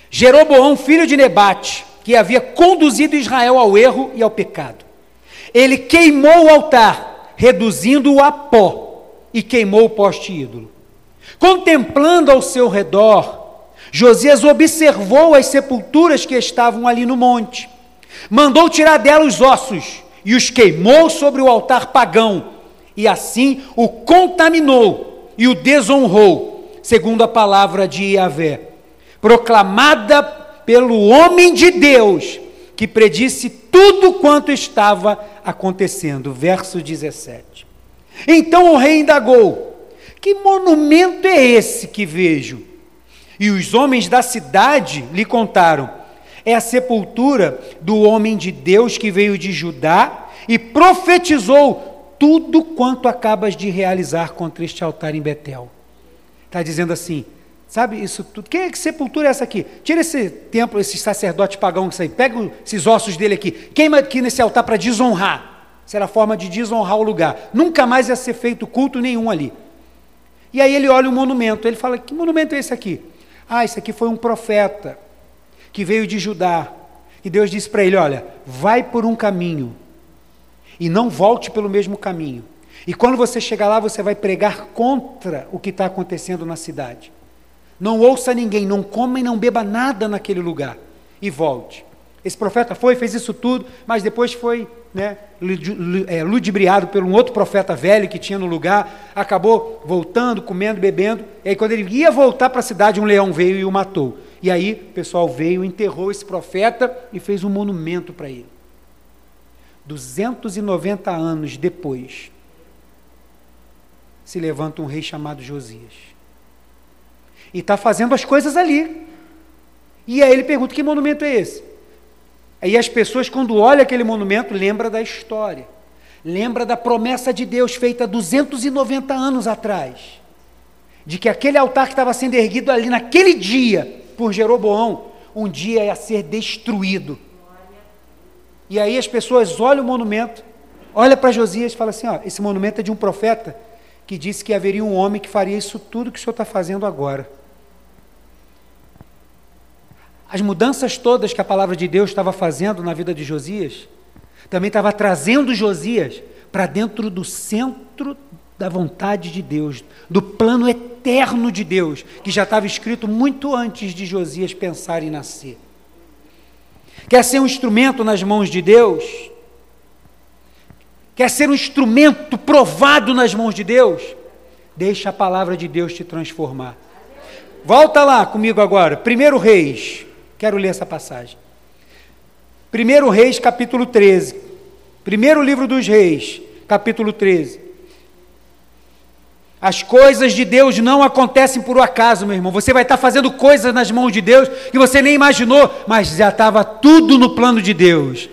Jeroboão, filho de Nebate, que havia conduzido Israel ao erro e ao pecado. Ele queimou o altar, reduzindo-o a pó, e queimou o poste ídolo. Contemplando ao seu redor, Josias observou as sepulturas que estavam ali no monte Mandou tirar dela os ossos e os queimou sobre o altar pagão, e assim o contaminou e o desonrou, segundo a palavra de Yahvé, proclamada pelo homem de Deus, que predisse tudo quanto estava acontecendo. Verso 17. Então o rei indagou: Que monumento é esse que vejo? E os homens da cidade lhe contaram: é a sepultura do homem de Deus que veio de Judá e profetizou tudo quanto acabas de realizar contra este altar em Betel. Está dizendo assim, sabe isso tudo? Quem é que sepultura é essa aqui? Tira esse templo, esse sacerdote pagão que aí, pega esses ossos dele aqui, queima aqui nesse altar para desonrar. Será forma de desonrar o lugar. Nunca mais ia ser feito culto nenhum ali. E aí ele olha o monumento, ele fala: Que monumento é esse aqui? Ah, esse aqui foi um profeta que veio de Judá. E Deus disse para ele: Olha, vai por um caminho e não volte pelo mesmo caminho. E quando você chegar lá, você vai pregar contra o que está acontecendo na cidade. Não ouça ninguém, não coma e não beba nada naquele lugar. E volte. Esse profeta foi, fez isso tudo, mas depois foi né, é, ludibriado por um outro profeta velho que tinha no lugar, acabou voltando, comendo, bebendo. E aí, quando ele ia voltar para a cidade, um leão veio e o matou. E aí o pessoal veio, enterrou esse profeta e fez um monumento para ele. 290 anos depois, se levanta um rei chamado Josias. E está fazendo as coisas ali. E aí ele pergunta: que monumento é esse? Aí as pessoas, quando olham aquele monumento, lembram da história. Lembra da promessa de Deus feita 290 anos atrás. De que aquele altar que estava sendo erguido ali naquele dia por Jeroboão, um dia ia ser destruído. E aí as pessoas olham o monumento, olham para Josias e falam assim: ó, esse monumento é de um profeta que disse que haveria um homem que faria isso tudo que o senhor está fazendo agora. As mudanças todas que a palavra de Deus estava fazendo na vida de Josias, também estava trazendo Josias para dentro do centro da vontade de Deus, do plano eterno de Deus, que já estava escrito muito antes de Josias pensar em nascer. Quer ser um instrumento nas mãos de Deus? Quer ser um instrumento provado nas mãos de Deus? Deixa a palavra de Deus te transformar. Volta lá comigo agora, 1 Reis, quero ler essa passagem. 1 Reis, capítulo 13. Primeiro livro dos Reis, capítulo 13. As coisas de Deus não acontecem por acaso, meu irmão. Você vai estar fazendo coisas nas mãos de Deus que você nem imaginou, mas já estava tudo no plano de Deus.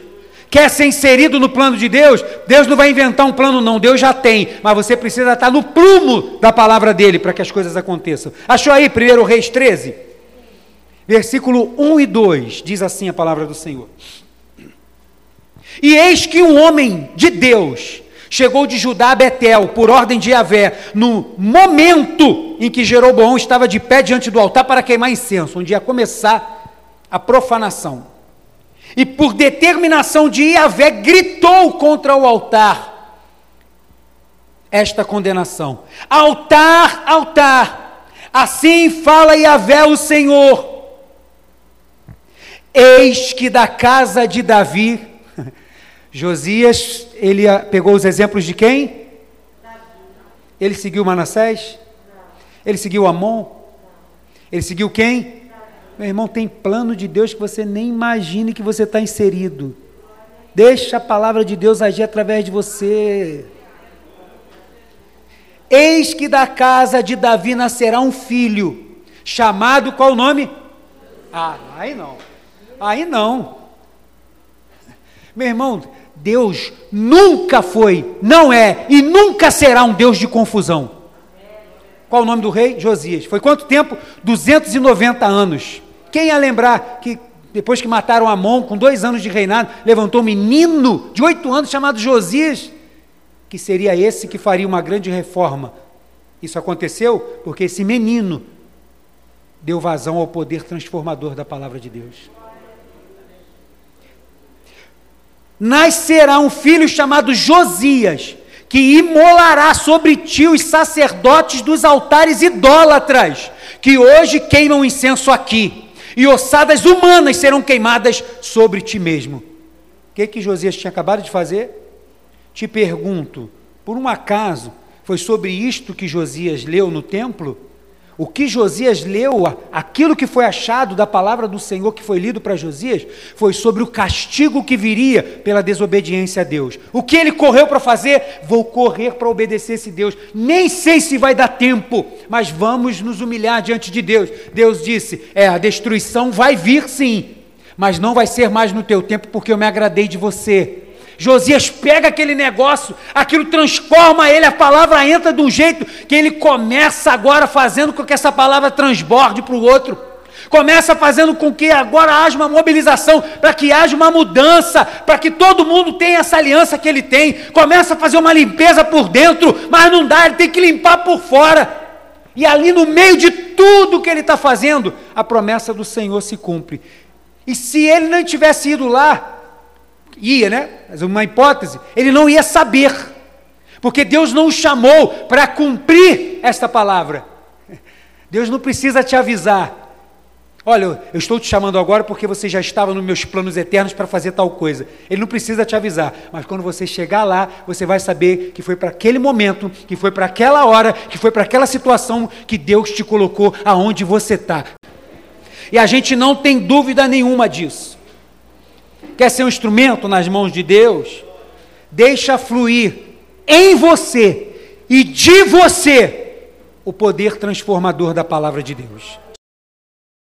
Quer ser inserido no plano de Deus? Deus não vai inventar um plano, não. Deus já tem. Mas você precisa estar no prumo da palavra dele para que as coisas aconteçam. Achou aí, 1 Reis 13? Versículo 1 e 2. Diz assim a palavra do Senhor. E eis que um homem de Deus chegou de Judá a Betel, por ordem de Yahvé, no momento em que Jeroboão estava de pé diante do altar para queimar incenso, onde ia começar a profanação. E por determinação de Yahvé, gritou contra o altar esta condenação: Altar, altar, assim fala Yahvé o Senhor. Eis que da casa de Davi, [laughs] Josias, ele pegou os exemplos de quem? Ele seguiu Manassés? Ele seguiu Amon? Ele seguiu quem? Meu irmão, tem plano de Deus que você nem imagine que você está inserido. Deixa a palavra de Deus agir através de você. Eis que da casa de Davi nascerá um filho, chamado qual o nome? Ah, aí não. Aí não. Meu irmão, Deus nunca foi, não é e nunca será um Deus de confusão. Qual o nome do rei? Josias. Foi quanto tempo? 290 anos. Quem ia lembrar que depois que mataram Amon, com dois anos de reinado, levantou um menino de oito anos chamado Josias, que seria esse que faria uma grande reforma. Isso aconteceu porque esse menino deu vazão ao poder transformador da palavra de Deus. Nascerá um filho chamado Josias, que imolará sobre ti os sacerdotes dos altares idólatras, que hoje queimam incenso aqui, e ossadas humanas serão queimadas sobre ti mesmo. O que, que Josias tinha acabado de fazer? Te pergunto, por um acaso, foi sobre isto que Josias leu no templo? O que Josias leu, aquilo que foi achado da palavra do Senhor que foi lido para Josias, foi sobre o castigo que viria pela desobediência a Deus. O que ele correu para fazer? Vou correr para obedecer esse Deus. Nem sei se vai dar tempo, mas vamos nos humilhar diante de Deus. Deus disse: É, a destruição vai vir sim, mas não vai ser mais no teu tempo, porque eu me agradei de você. Josias pega aquele negócio, aquilo transforma ele, a palavra entra de um jeito que ele começa agora fazendo com que essa palavra transborde para o outro. Começa fazendo com que agora haja uma mobilização, para que haja uma mudança, para que todo mundo tenha essa aliança que ele tem. Começa a fazer uma limpeza por dentro, mas não dá, ele tem que limpar por fora. E ali no meio de tudo que ele está fazendo, a promessa do Senhor se cumpre. E se ele não tivesse ido lá, ia, né? Mas uma hipótese, ele não ia saber, porque Deus não o chamou para cumprir esta palavra. Deus não precisa te avisar. Olha, eu estou te chamando agora porque você já estava nos meus planos eternos para fazer tal coisa. Ele não precisa te avisar, mas quando você chegar lá, você vai saber que foi para aquele momento, que foi para aquela hora, que foi para aquela situação que Deus te colocou aonde você está. E a gente não tem dúvida nenhuma disso. Quer ser um instrumento nas mãos de Deus? Deixa fluir em você e de você o poder transformador da palavra de Deus.